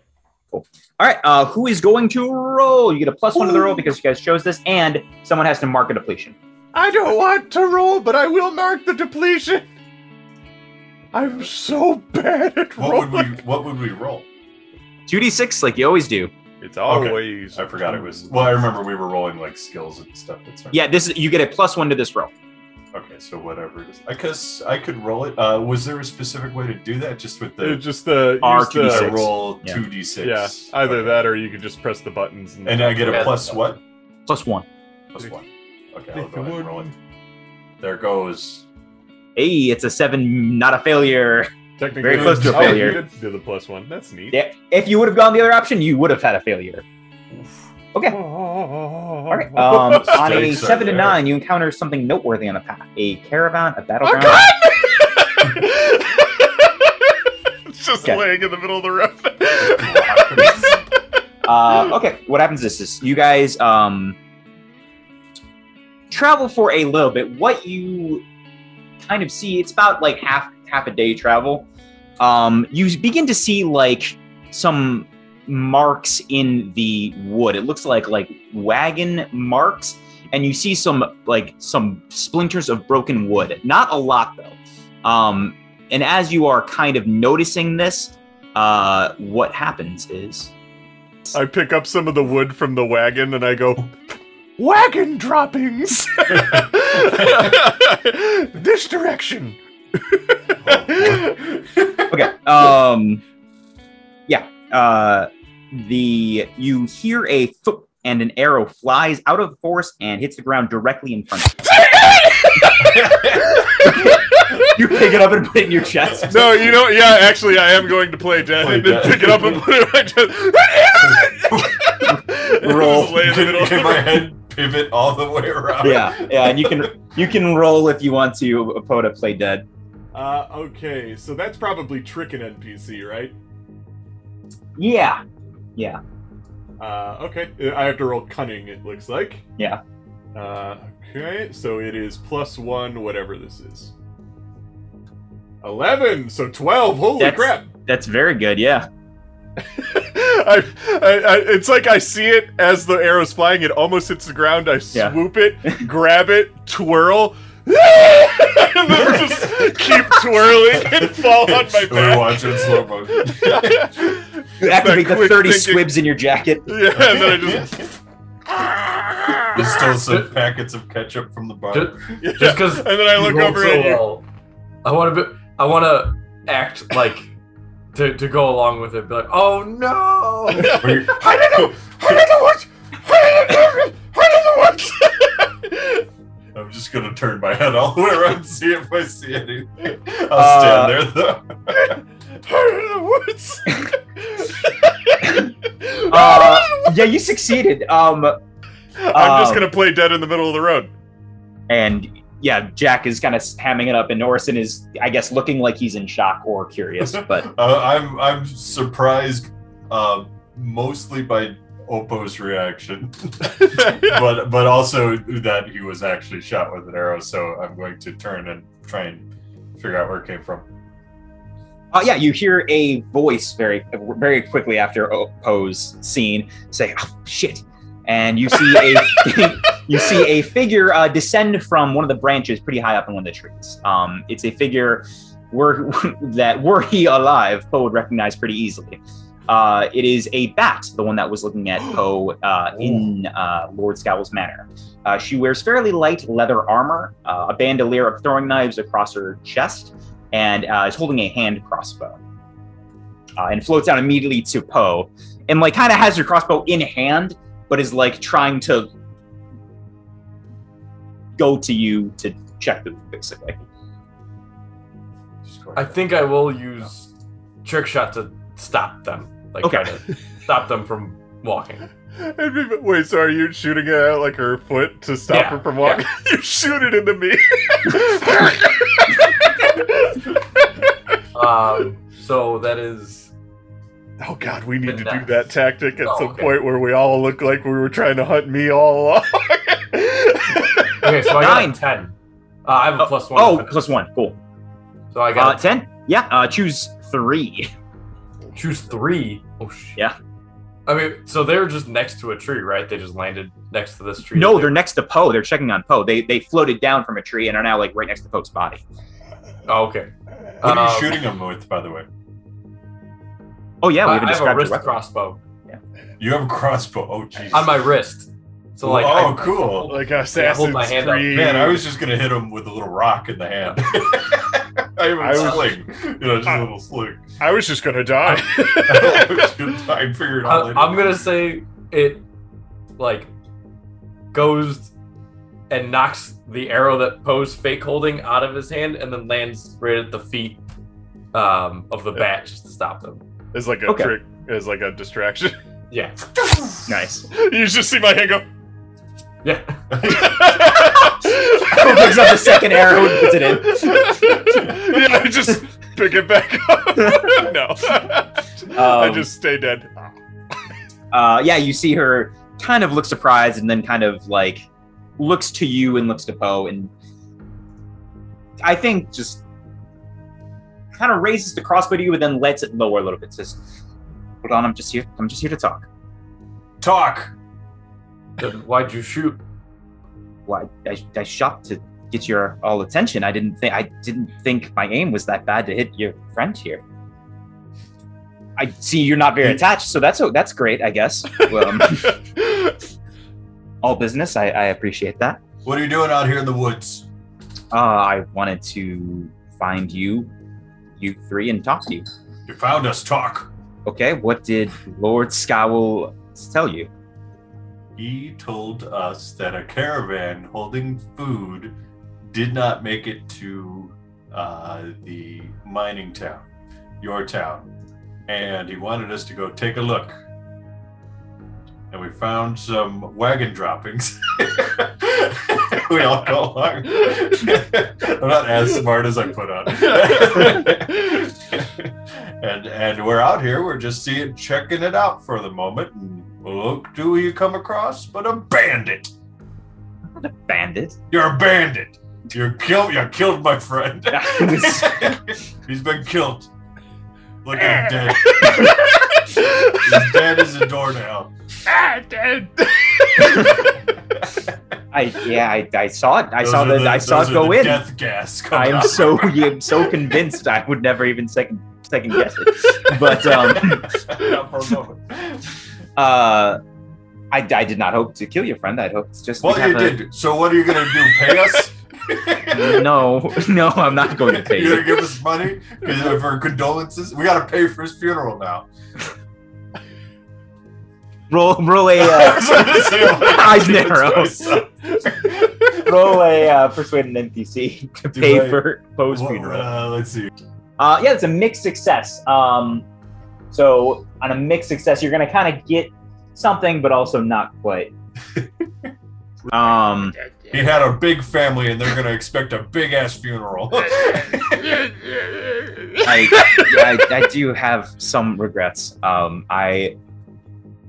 Cool. All right, uh, who is going to roll? You get a plus one to the roll because you guys chose this, and someone has to mark a depletion. I don't want to roll, but I will mark the depletion. I'm so bad at what rolling. would we? What would we roll? 2d6, like you always do. It's always. I forgot it was. Well, I remember we were rolling like skills and stuff. That's. Yeah, this is you get a plus one to this roll. Okay, so whatever it is, I guess I could roll it. Uh, was there a specific way to do that? Just with the It's just the R2 the D6. roll two d six. Yeah, either that or you could just press the buttons. And, And I get a Yeah. plus what? Plus one. Plus one. Okay, I'll go ahead and roll it. There goes. Hey, it's a seven, not a failure. Technically, Very close to a failure. Oh, you did do the plus one. That's neat. Yeah, if you would have gone the other option, you would have had a failure. Okay. All All right. Um, on a seven to nine, you encounter something noteworthy on the path: a caravan, a A battleground. gun! it's just Okay. laying in the middle of the road. Uh, okay, what happens is this: you guys um, travel for a little bit. What you kind of see, it's about like half half a day travel. Um, you begin to see like some marks in the wood. It looks like like wagon marks, and you see some like some splinters of broken wood. Not a lot though. Um, and as you are kind of noticing this, uh, what happens is. I pick up some of the wood from the wagon and I go, Wagon droppings! this direction! okay. Um. Yeah. Uh. The you hear a foot and an arrow flies out of the forest and hits the ground directly in front. of you. you pick it up and put it in your chest. no, you know, yeah, actually, I am going to play dead Play and then dead. pick it up and put it in my chest. Roll. In the Can, of can the my road. head pivot all the way around? Yeah. Yeah. And you can you can roll if you want to. Apoda play dead. Uh, okay, so that's probably trick an NPC, right? Yeah. Yeah. Uh, okay, I have to roll cunning, it looks like. Yeah. Uh, okay, so it is plus one, whatever this is. 11, so 12, holy That's- crap! That's very good. Yeah. I, I, I, it's like I see it as the arrow's flying, it almost hits the ground, I Yeah. swoop it, grab it, twirl, and then just keep twirling and fall on my We're back. watching slow motion. You activate the quick thirty thinking. squibs in your jacket. Yeah, and then I just. There's still some packets of ketchup from the bar. Just, Yeah. just because And then I look over at you. well, I want to be. I want to act like to, to go along with it. Be like, oh no! I don't know. I don't know what. I don't know. I don't know what. I'm just just gonna turn my head all the way around and see if I see anything. I'll Uh, stand there though. Heart of the woods. Uh, yeah, you succeeded. Um, I'm just um, gonna play dead in the middle of the road. and yeah, Jack is kind of hamming it up, and Orson is, I guess, looking like he's in shock or curious. But Uh, I'm I'm surprised, uh, mostly by Oppo's reaction, but but also that he was actually shot with an arrow. So I'm going to turn and try and figure out where it came from. uh, yeah, you hear a voice very, very quickly after Poe's scene say, "Oh shit!" and you see a you see a figure uh, descend from one of the branches pretty high up in one of the trees. Um, it's a figure were, that were he alive, Poe would recognize pretty easily. Uh, it is a bat, the one that was looking at Poe uh, in uh, Lord Scowl's manor. Uh, she wears fairly light leather armor, uh, a bandolier of throwing knives across her chest, and uh, is holding a hand crossbow. Uh, and floats down immediately to Poe, and like kind of has her crossbow in hand, but is like trying to go to you to check the basically. Just I think I will use trick shot to stop them. Like Okay. kind of stop them from walking. Be- Wait, so are you shooting it at like her foot to stop Yeah, her from walking? you shoot it into me. Um, so that is oh god, we need to do that tactic at Oh, some okay. point where we all look like we were trying to hunt me all along. okay. So I got Nine. a ten. Uh, I have a plus one. Oh, plus one. Cool. So I Uh, got 10? Yeah, uh, choose three. Choose three. Oh shit. Yeah. I mean, so they're just next to a tree, right? They just landed next to this tree. No, they're next to Poe. They're checking on Poe. They they floated down from a tree and are now like right next to Poe's body. Oh, okay. What are you Um, shooting them with, by the way? Oh yeah, we I, haven't I have a described your wrist weapon. crossbow You have a crossbow. Oh, jeez. on my wrist. So like, oh, I- cool. like Yeah, Assassin's hold my hand up. Man, I was just gonna hit him with a little rock in the hand. I have a I was- sling, you know, just a little sling. I was just gonna die. I figured out I, later. I'm gonna say it like goes and knocks the arrow that Poe's fake holding out of his hand and then lands right at the feet um, of the bat just to stop them. It's like a Okay. trick. It's like a distraction. Yeah. Nice. you just see my hand go. Yeah. Poe picks up the second arrow and puts it in. yeah, I just pick it back up. no, I Um, just stay dead. uh, yeah, you see her kind of look surprised and then kind of like looks to you and looks to Poe and I think just kind of raises the crossbow to you and then lets it lower a little bit. Says, "Hold on, I'm just here. I'm just here to talk. Talk. Then why'd you shoot? Why I, I shot to get your all attention. I didn't think I didn't think my aim was that bad to hit your friend here. I see you're not very attached, so that's that's great, I guess. Um, all business. I, I appreciate that. What are you doing out here in the woods? Uh, I wanted to find you, you three, and talk to you. You found us. Talk. Okay, what did Lord Scowl tell you? He told us that a caravan holding food did not make it to uh, the mining town, your town, and he wanted us to go take a look. And we found some wagon droppings. we all go along. I'm not as smart as I put on. and and we're out here. We're just seeing, checking it out for the moment. And look, do you come across but a bandit? Not a bandit. You're a bandit. You're killed. You killed my friend. He's been killed. Look at him dead. He's dead as a doornail. ah, dead. I yeah, I, I saw it. I Those saw are the, I saw it go the in. Death gas. I am so I'm so convinced I would never even second second guess it. But um, Not for a moment. uh, I, I did not hope to kill your friend. I'd hope it's just we Well, you a- did. So what are you gonna do? Pay us? No, no, I'm not going to pay you you. gonna give us money for condolences? We gotta pay for his funeral now. Roll roll a uh, eyes narrow. roll a uh, persuade an NPC to Do pay I- for Poe's Well, funeral. uh, let's see. Uh, yeah, it's a mixed success. Um, so on a mixed success, you're gonna kind of get something, but also not quite. um, He had a big family, and they're gonna expect a big ass funeral. I, I, I do have some regrets. Um, I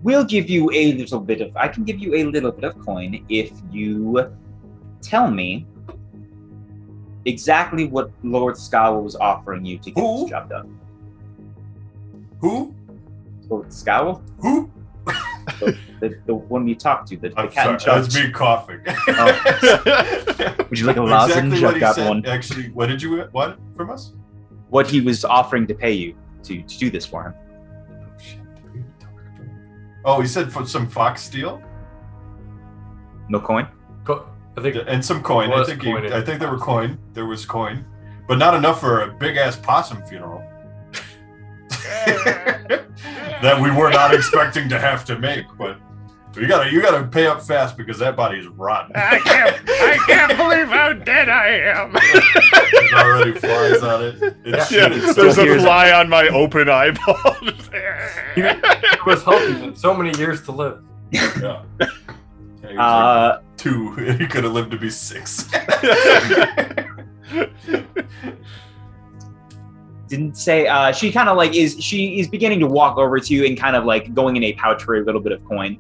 will give you a little bit of. I can give you a little bit of coin if you tell me exactly what Lord Scowl was offering you to get Who? this job done. Who? Lord Scowl, Who? the, the one we talked to, the, the I'm cat sorry. in That's charge. me coughing. Would you like a lozenge? exactly what I've he got said. one. Actually, what did you what from us? What he was offering to pay you to, to do this for him. Oh, he said for some Foxsteel No coin. Co- I think and some coin. I think he, coin in I think there were coin. There was coin, but not enough for a big ass possum funeral. that we were not expecting to have to make, but you gotta you gotta pay up fast because that body is rotten. I can't, I can't believe how dead I am. There's already flies on it. It's yeah, it's there's a hears- fly on my open eyeball. it was healthy. So many years to live. yeah. Yeah, he was like Uh, two. He could have lived to be six. Didn't say uh she kind of like is she is beginning to walk over to you and kind of like going in a pouch for a little bit of coin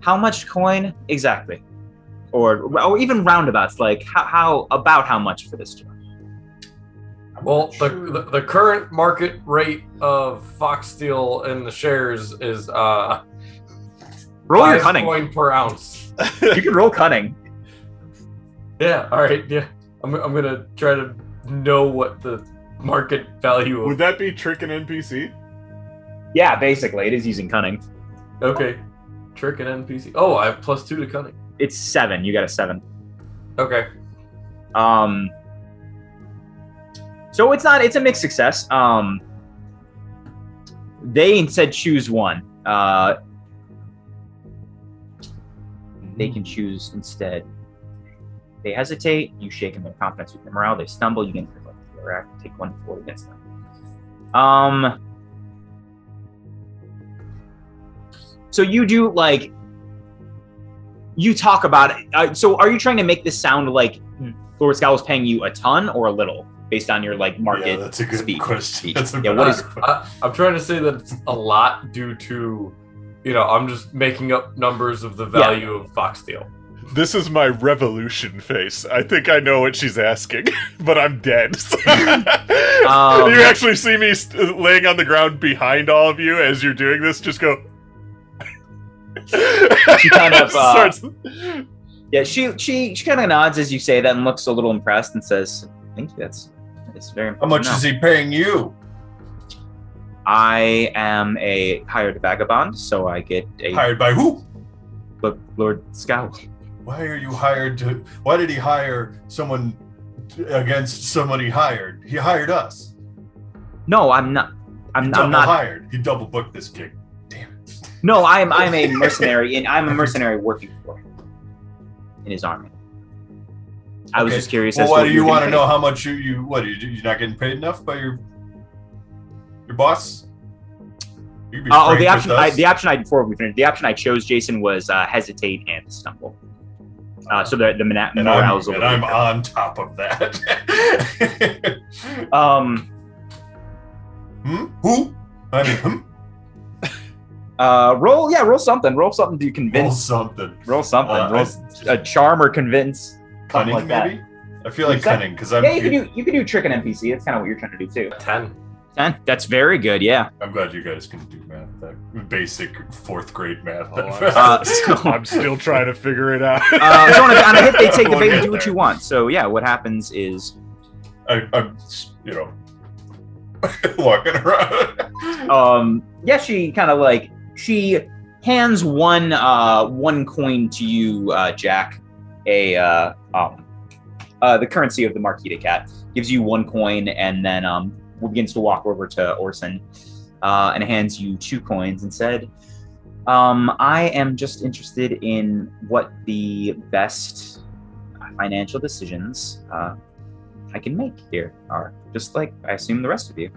how much coin exactly or or even roundabouts like how, how about how much for this job Well, the, the the current market rate of Foxsteel in the shares is uh roll your cunning coin per ounce. you can roll cunning Yeah. All right. Yeah. I'm I'm gonna try to know what the market value of. Would that be trick an NPC? yeah basically it is using cunning Okay. Trick and NPC. Oh, I have plus two to cunning. it's seven you got a seven Okay. um so it's not it's a mixed success um they instead choose one uh they can choose instead. They hesitate, you shake in their confidence with their morale, they stumble, you get react, take one forward against them. Um So you do like you talk about it. Uh, so are you trying to make this sound like Lord Scowl is paying you a ton or a little based on your like market? yeah, that's a good speech. question. Speech. That's a Yeah, what is- question. I, I'm trying to say that it's a lot due to, you know, I'm just making up numbers of the value of Foxsteel. This is my revolution face. I think I know what she's asking, but I'm dead. Um, you actually see me st- laying on the ground behind all of you as you're doing this. Just go. She kind of, uh, Starts- Yeah, she she she kind of nods as you say that and looks a little impressed and says, "Thank you. That's that's very How much important is he paying you? I am a hired vagabond, so I get a Hired by who? But Lord Scowl. Why are you hired to? Why did he hire someone against someone he hired? He hired us. No, I'm not. I'm, I'm not. hired. He double booked this gig. Damn it. No, I'm I'm a mercenary, and I'm a mercenary working for him in his army. I was just curious. Well, why what do you you want to know how much you you what are you you're not getting paid enough by your your boss? You could be paid. Uh, oh, the option. I, the option I before we finish. The option I chose, Jason, was uh, hesitate and stumble. Uh, so the the mana- and I'm, morale's a and I'm weaker. on top of that. Um. hmm? Who? I mean, hmm? Uh. Roll. Yeah. Roll something. Roll something to convince. Roll convince. something. Roll something. Uh, roll I- a charm or convince. cunning, like that. maybe. I feel like cunning because I'm. Yeah, you can do you can do trick an NPC. That's kind of what you're trying to do too. Ten. Ten. That's very good. Yeah. I'm glad you guys can do math. That basic fourth grade math. Oh, Uh, so, I'm still trying to figure it out. uh, so on, a, on a hit, they take the We'll bait get and do what there. you want. So yeah, what happens is I, I'm, you know, walking around. um yeah she kind of like she hands one uh one coin to you uh jack a uh um uh the currency of the Marquis deCat gives you one coin and then um begins to walk over to orson uh and hands you two coins and said um i am just interested in what the best financial decisions uh, I can make here are just like I assume the rest of you.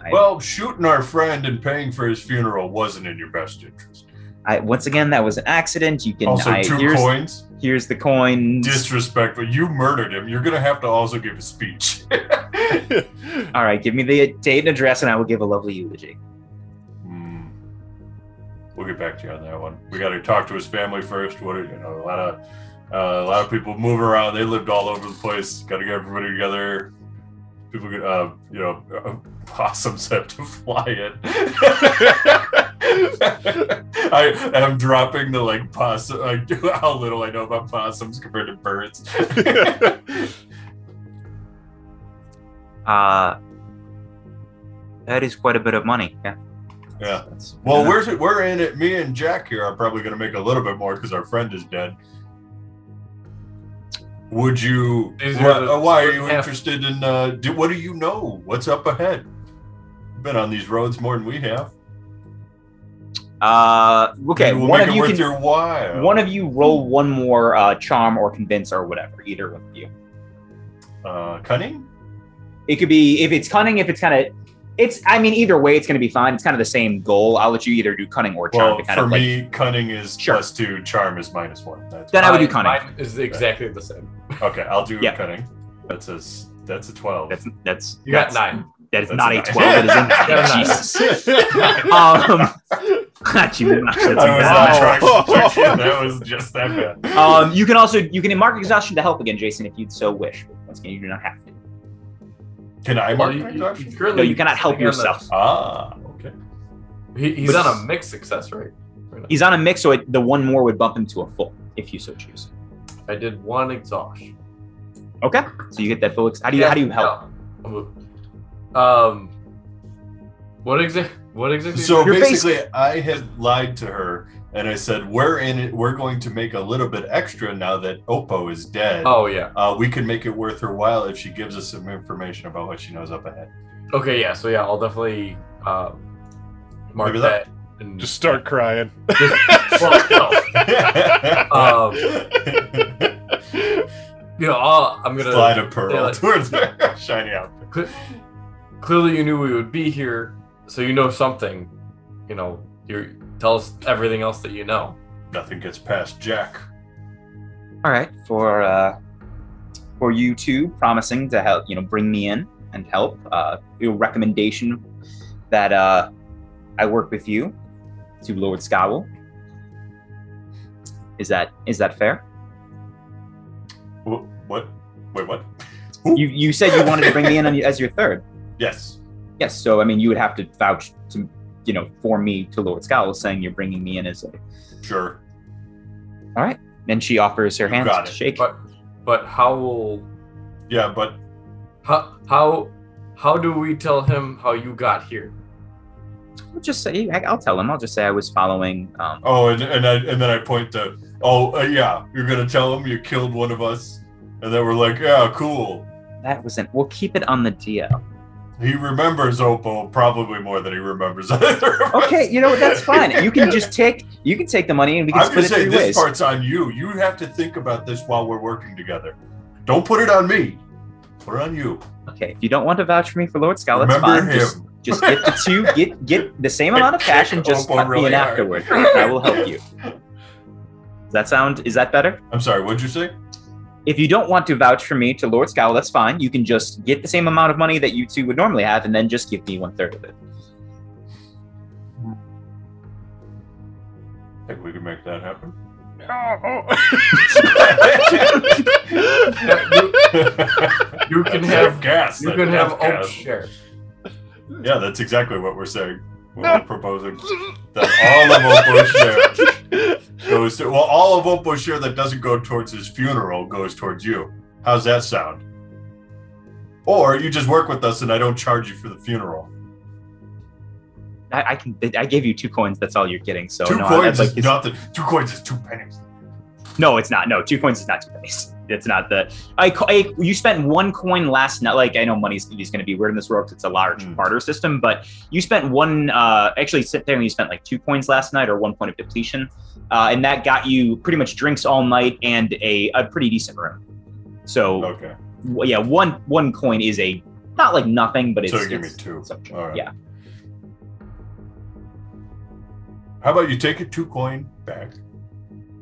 I, Well, shooting our friend and paying for his funeral wasn't in your best interest. I, once again, that was an accident. You can. Also, I, two here's, coins. here's the coins. Disrespectful. You murdered him. You're gonna have to also give a speech. All right, give me the date and address, and I will give a lovely eulogy. Hmm. We'll get back to you on that one. We got to talk to his family first. What are, you know, a lot of uh, a lot of people move around. They lived all over the place. Got to get everybody together. People, get, uh, you know, possums have to fly in. I am dropping the like possum. Like, how little I know about possums compared to birds. Uh, that is quite a bit of money. Yeah. yeah. That's, Well, yeah. we're we're in it. Me and Jack here are probably going to make a little bit more because our friend is dead. Would you? Why, are the- uh, why are you half- interested in? Uh, do, what do you know? What's up ahead? Been on these roads more than we have. Uh, okay. We'll one make of it you worth can. your while. One of you roll one more uh, charm or convince or whatever. Either one of you. uh, cunning. It could be if it's cunning. If it's kind of, it's. I mean, either way, it's going to be fine. It's kind of the same goal. I'll let you either do cunning or charm Well, to kind for of like. me, cunning is Sure. plus two, charm is minus one. That's Then I would do cunning. Mine is exactly the same. okay. I'll do Yeah. cunning. That's a s- that's a twelve. That's that's You got that's, nine. That is That's not a a nine. twelve. That Got a nine. Jesus. Um, not you. That's a I was not trying to. That was just that bad. Um, you can also you can mark exhaustion to help again, Jason, if you so wish. Once again, you do not have to. Can I mark you- my you- exhaustion? currently No, you cannot help sitting the- yourself. Ah, okay. He, he's But- on a mixed success, right? Right. He's on a mix, so it, the one more would bump him to a full, if you so choose. I did one exhaustion. Okay, so you get that full. Ex- how do you how do you help? Yeah. Um, what exactly? What exactly? So You're basically, I had lied to her, and I said, "We're in it. We're going to make a little bit extra now that Oppo is dead. oh yeah. Uh, we can make it worth her while if she gives us some information about what she knows up ahead." Okay, yeah. So yeah, I'll definitely uh, mark Maybe that. that- and Just start crying. well, no. Um, You know, I'll, I'm gonna Slide a pearl yeah, like- towards her shiny outfit. Cle- clearly you knew we would be here, so you know something. You know, you tell us everything else that you know. Nothing gets past Jack. All right, for uh, for you two promising to help, you know, bring me in and help. Uh, your recommendation that uh, I work with you to Lord Scowl. Is that is that fair? Wh- What? Wait, what? You you said you wanted to bring me in on, as your third. Yes. Yes, so I mean, you would have to vouch to, you know, for me to Lord Scowl, saying you're bringing me in as a. Sure. All right. And she offers her You hand to shake. But but how will Yeah, but how how how do we tell him how you got here? I'll just say I'll tell him. I'll just say I was following. Um, oh, and and I and then I point to oh uh, yeah, you're gonna tell him you killed one of us, and then we're like, yeah, cool. that was an. We'll keep it on the DL. He remembers Opal probably more than he remembers either. us. Okay, you know what? That's fine. You can just take. You can take the money and we can I'm split just it three this ways. part's on you. You have to think about this while we're working together. Don't put it on me. Put it on you. Okay, if you don't want to vouch for me for Lord Scowl, that's fine. him. Just, just get the two. Get get the same amount of cash and just Oppo cut me in hard. afterward. I will help you. Does that sound? Is that better? I'm sorry. What'd you say? If you don't want to vouch for me to Lord Scowl, that's fine. You can just get the same amount of money that you two would normally have, and then just give me one third of it. I think we can make that happen. You can have- gas. You can have Oak's share. Yeah, that's exactly what we're saying. We're proposing that all of Oppo's share goes to well, all of Oppo's share that doesn't go towards his funeral goes towards you. How's that sound? Or you just work with us and I don't charge you for the funeral. I, I can. I gave you two coins. That's all you're getting. So two no, coins that's like is nothing. Two coins is two pennies. no, it's not. No, two coins is not two pennies. It's not the. I, I you spent one coin last night. Like I know money's is going to be weird in this world 'cause it's a large Mm. barter system, but you spent one. Uh, actually, sit there and you spent like two coins last night or one point of depletion, uh, and that got you pretty much drinks all night and a, a pretty decent room. So Okay. w- yeah, one one coin is a not like nothing, but it's So give me two. it's All right. Yeah. How about you take a two coin back,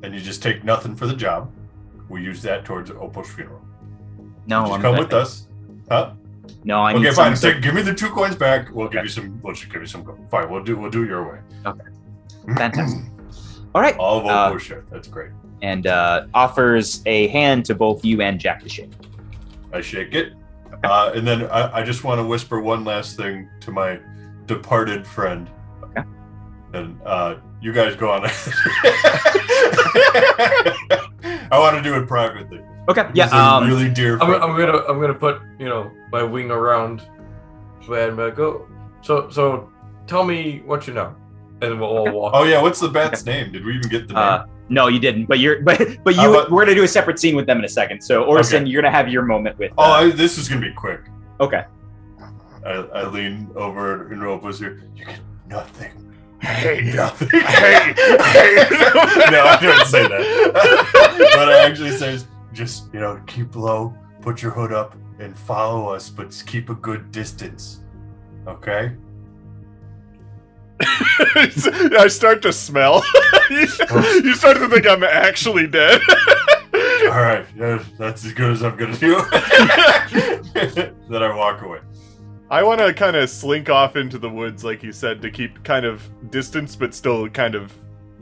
and you just take nothing for the job. We use that towards Opo's funeral. No, just I'm come with us. Huh? No, I okay, need fine. Take, give me the two coins back. We'll give you some. We'll just give you some. Fine. We'll do. We'll do it your way. Okay. Fantastic. All right, All of Uh. That's great. and uh, offers a hand to both you and Jack to shake. I shake it, uh, and then I, I just want to whisper one last thing to my departed friend. Okay. And uh, you guys go on. I want to do it privately. Okay, yeah. He's Um, really dear. I'm, I'm gonna. I'm gonna put you know my wing around and be like, go. So so tell me what you know, and we'll all walk. Oh yeah, what's the bat's name? Did we even get the name? uh, no, you didn't. But you're but but How you. about- we're gonna do a separate scene with them in a second. So Orson, Okay. you're gonna have your moment with. oh, uh, I, this is gonna be quick. okay. I, I lean over and Opo's here. You get nothing. Hey, Nothing. hey, hey. no, I didn't say that. but I actually says, just you know, keep low, put your hood up, and follow us, but keep a good distance. Okay. I start to smell. you, you start to think I'm actually dead. All right. Yeah, that's as good as I'm gonna do. then I walk away. I want to kind of slink off into the woods, like you said, to keep kind of distance, but still kind of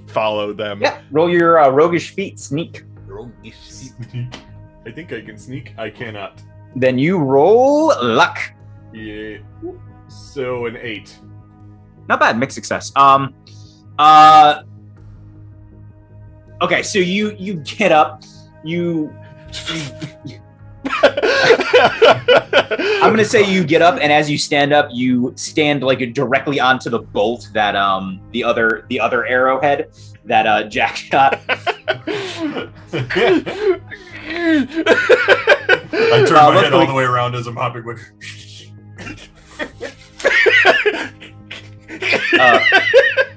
follow them. Yeah. Roll your uh, roguish feet, sneak. Roguish sneak. I think I can sneak. I cannot. Then you roll luck. Yeah. So an eight. Not bad, mixed success. Um, uh, okay, so you you get up, you. I'm gonna say you get up, and as you stand up, you stand like directly onto the bolt that um the other the other arrowhead that uh Jack shot. I I turn Uh, my head all the way around as I'm hopping with. Uh,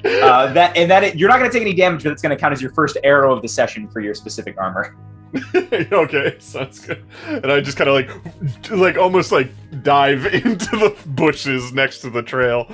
uh, that and that you're not gonna take any damage, but it's gonna count as your first arrow of the session for your specific armor. okay, sounds good. And I just kind of like, like almost like dive into the bushes next to the trail.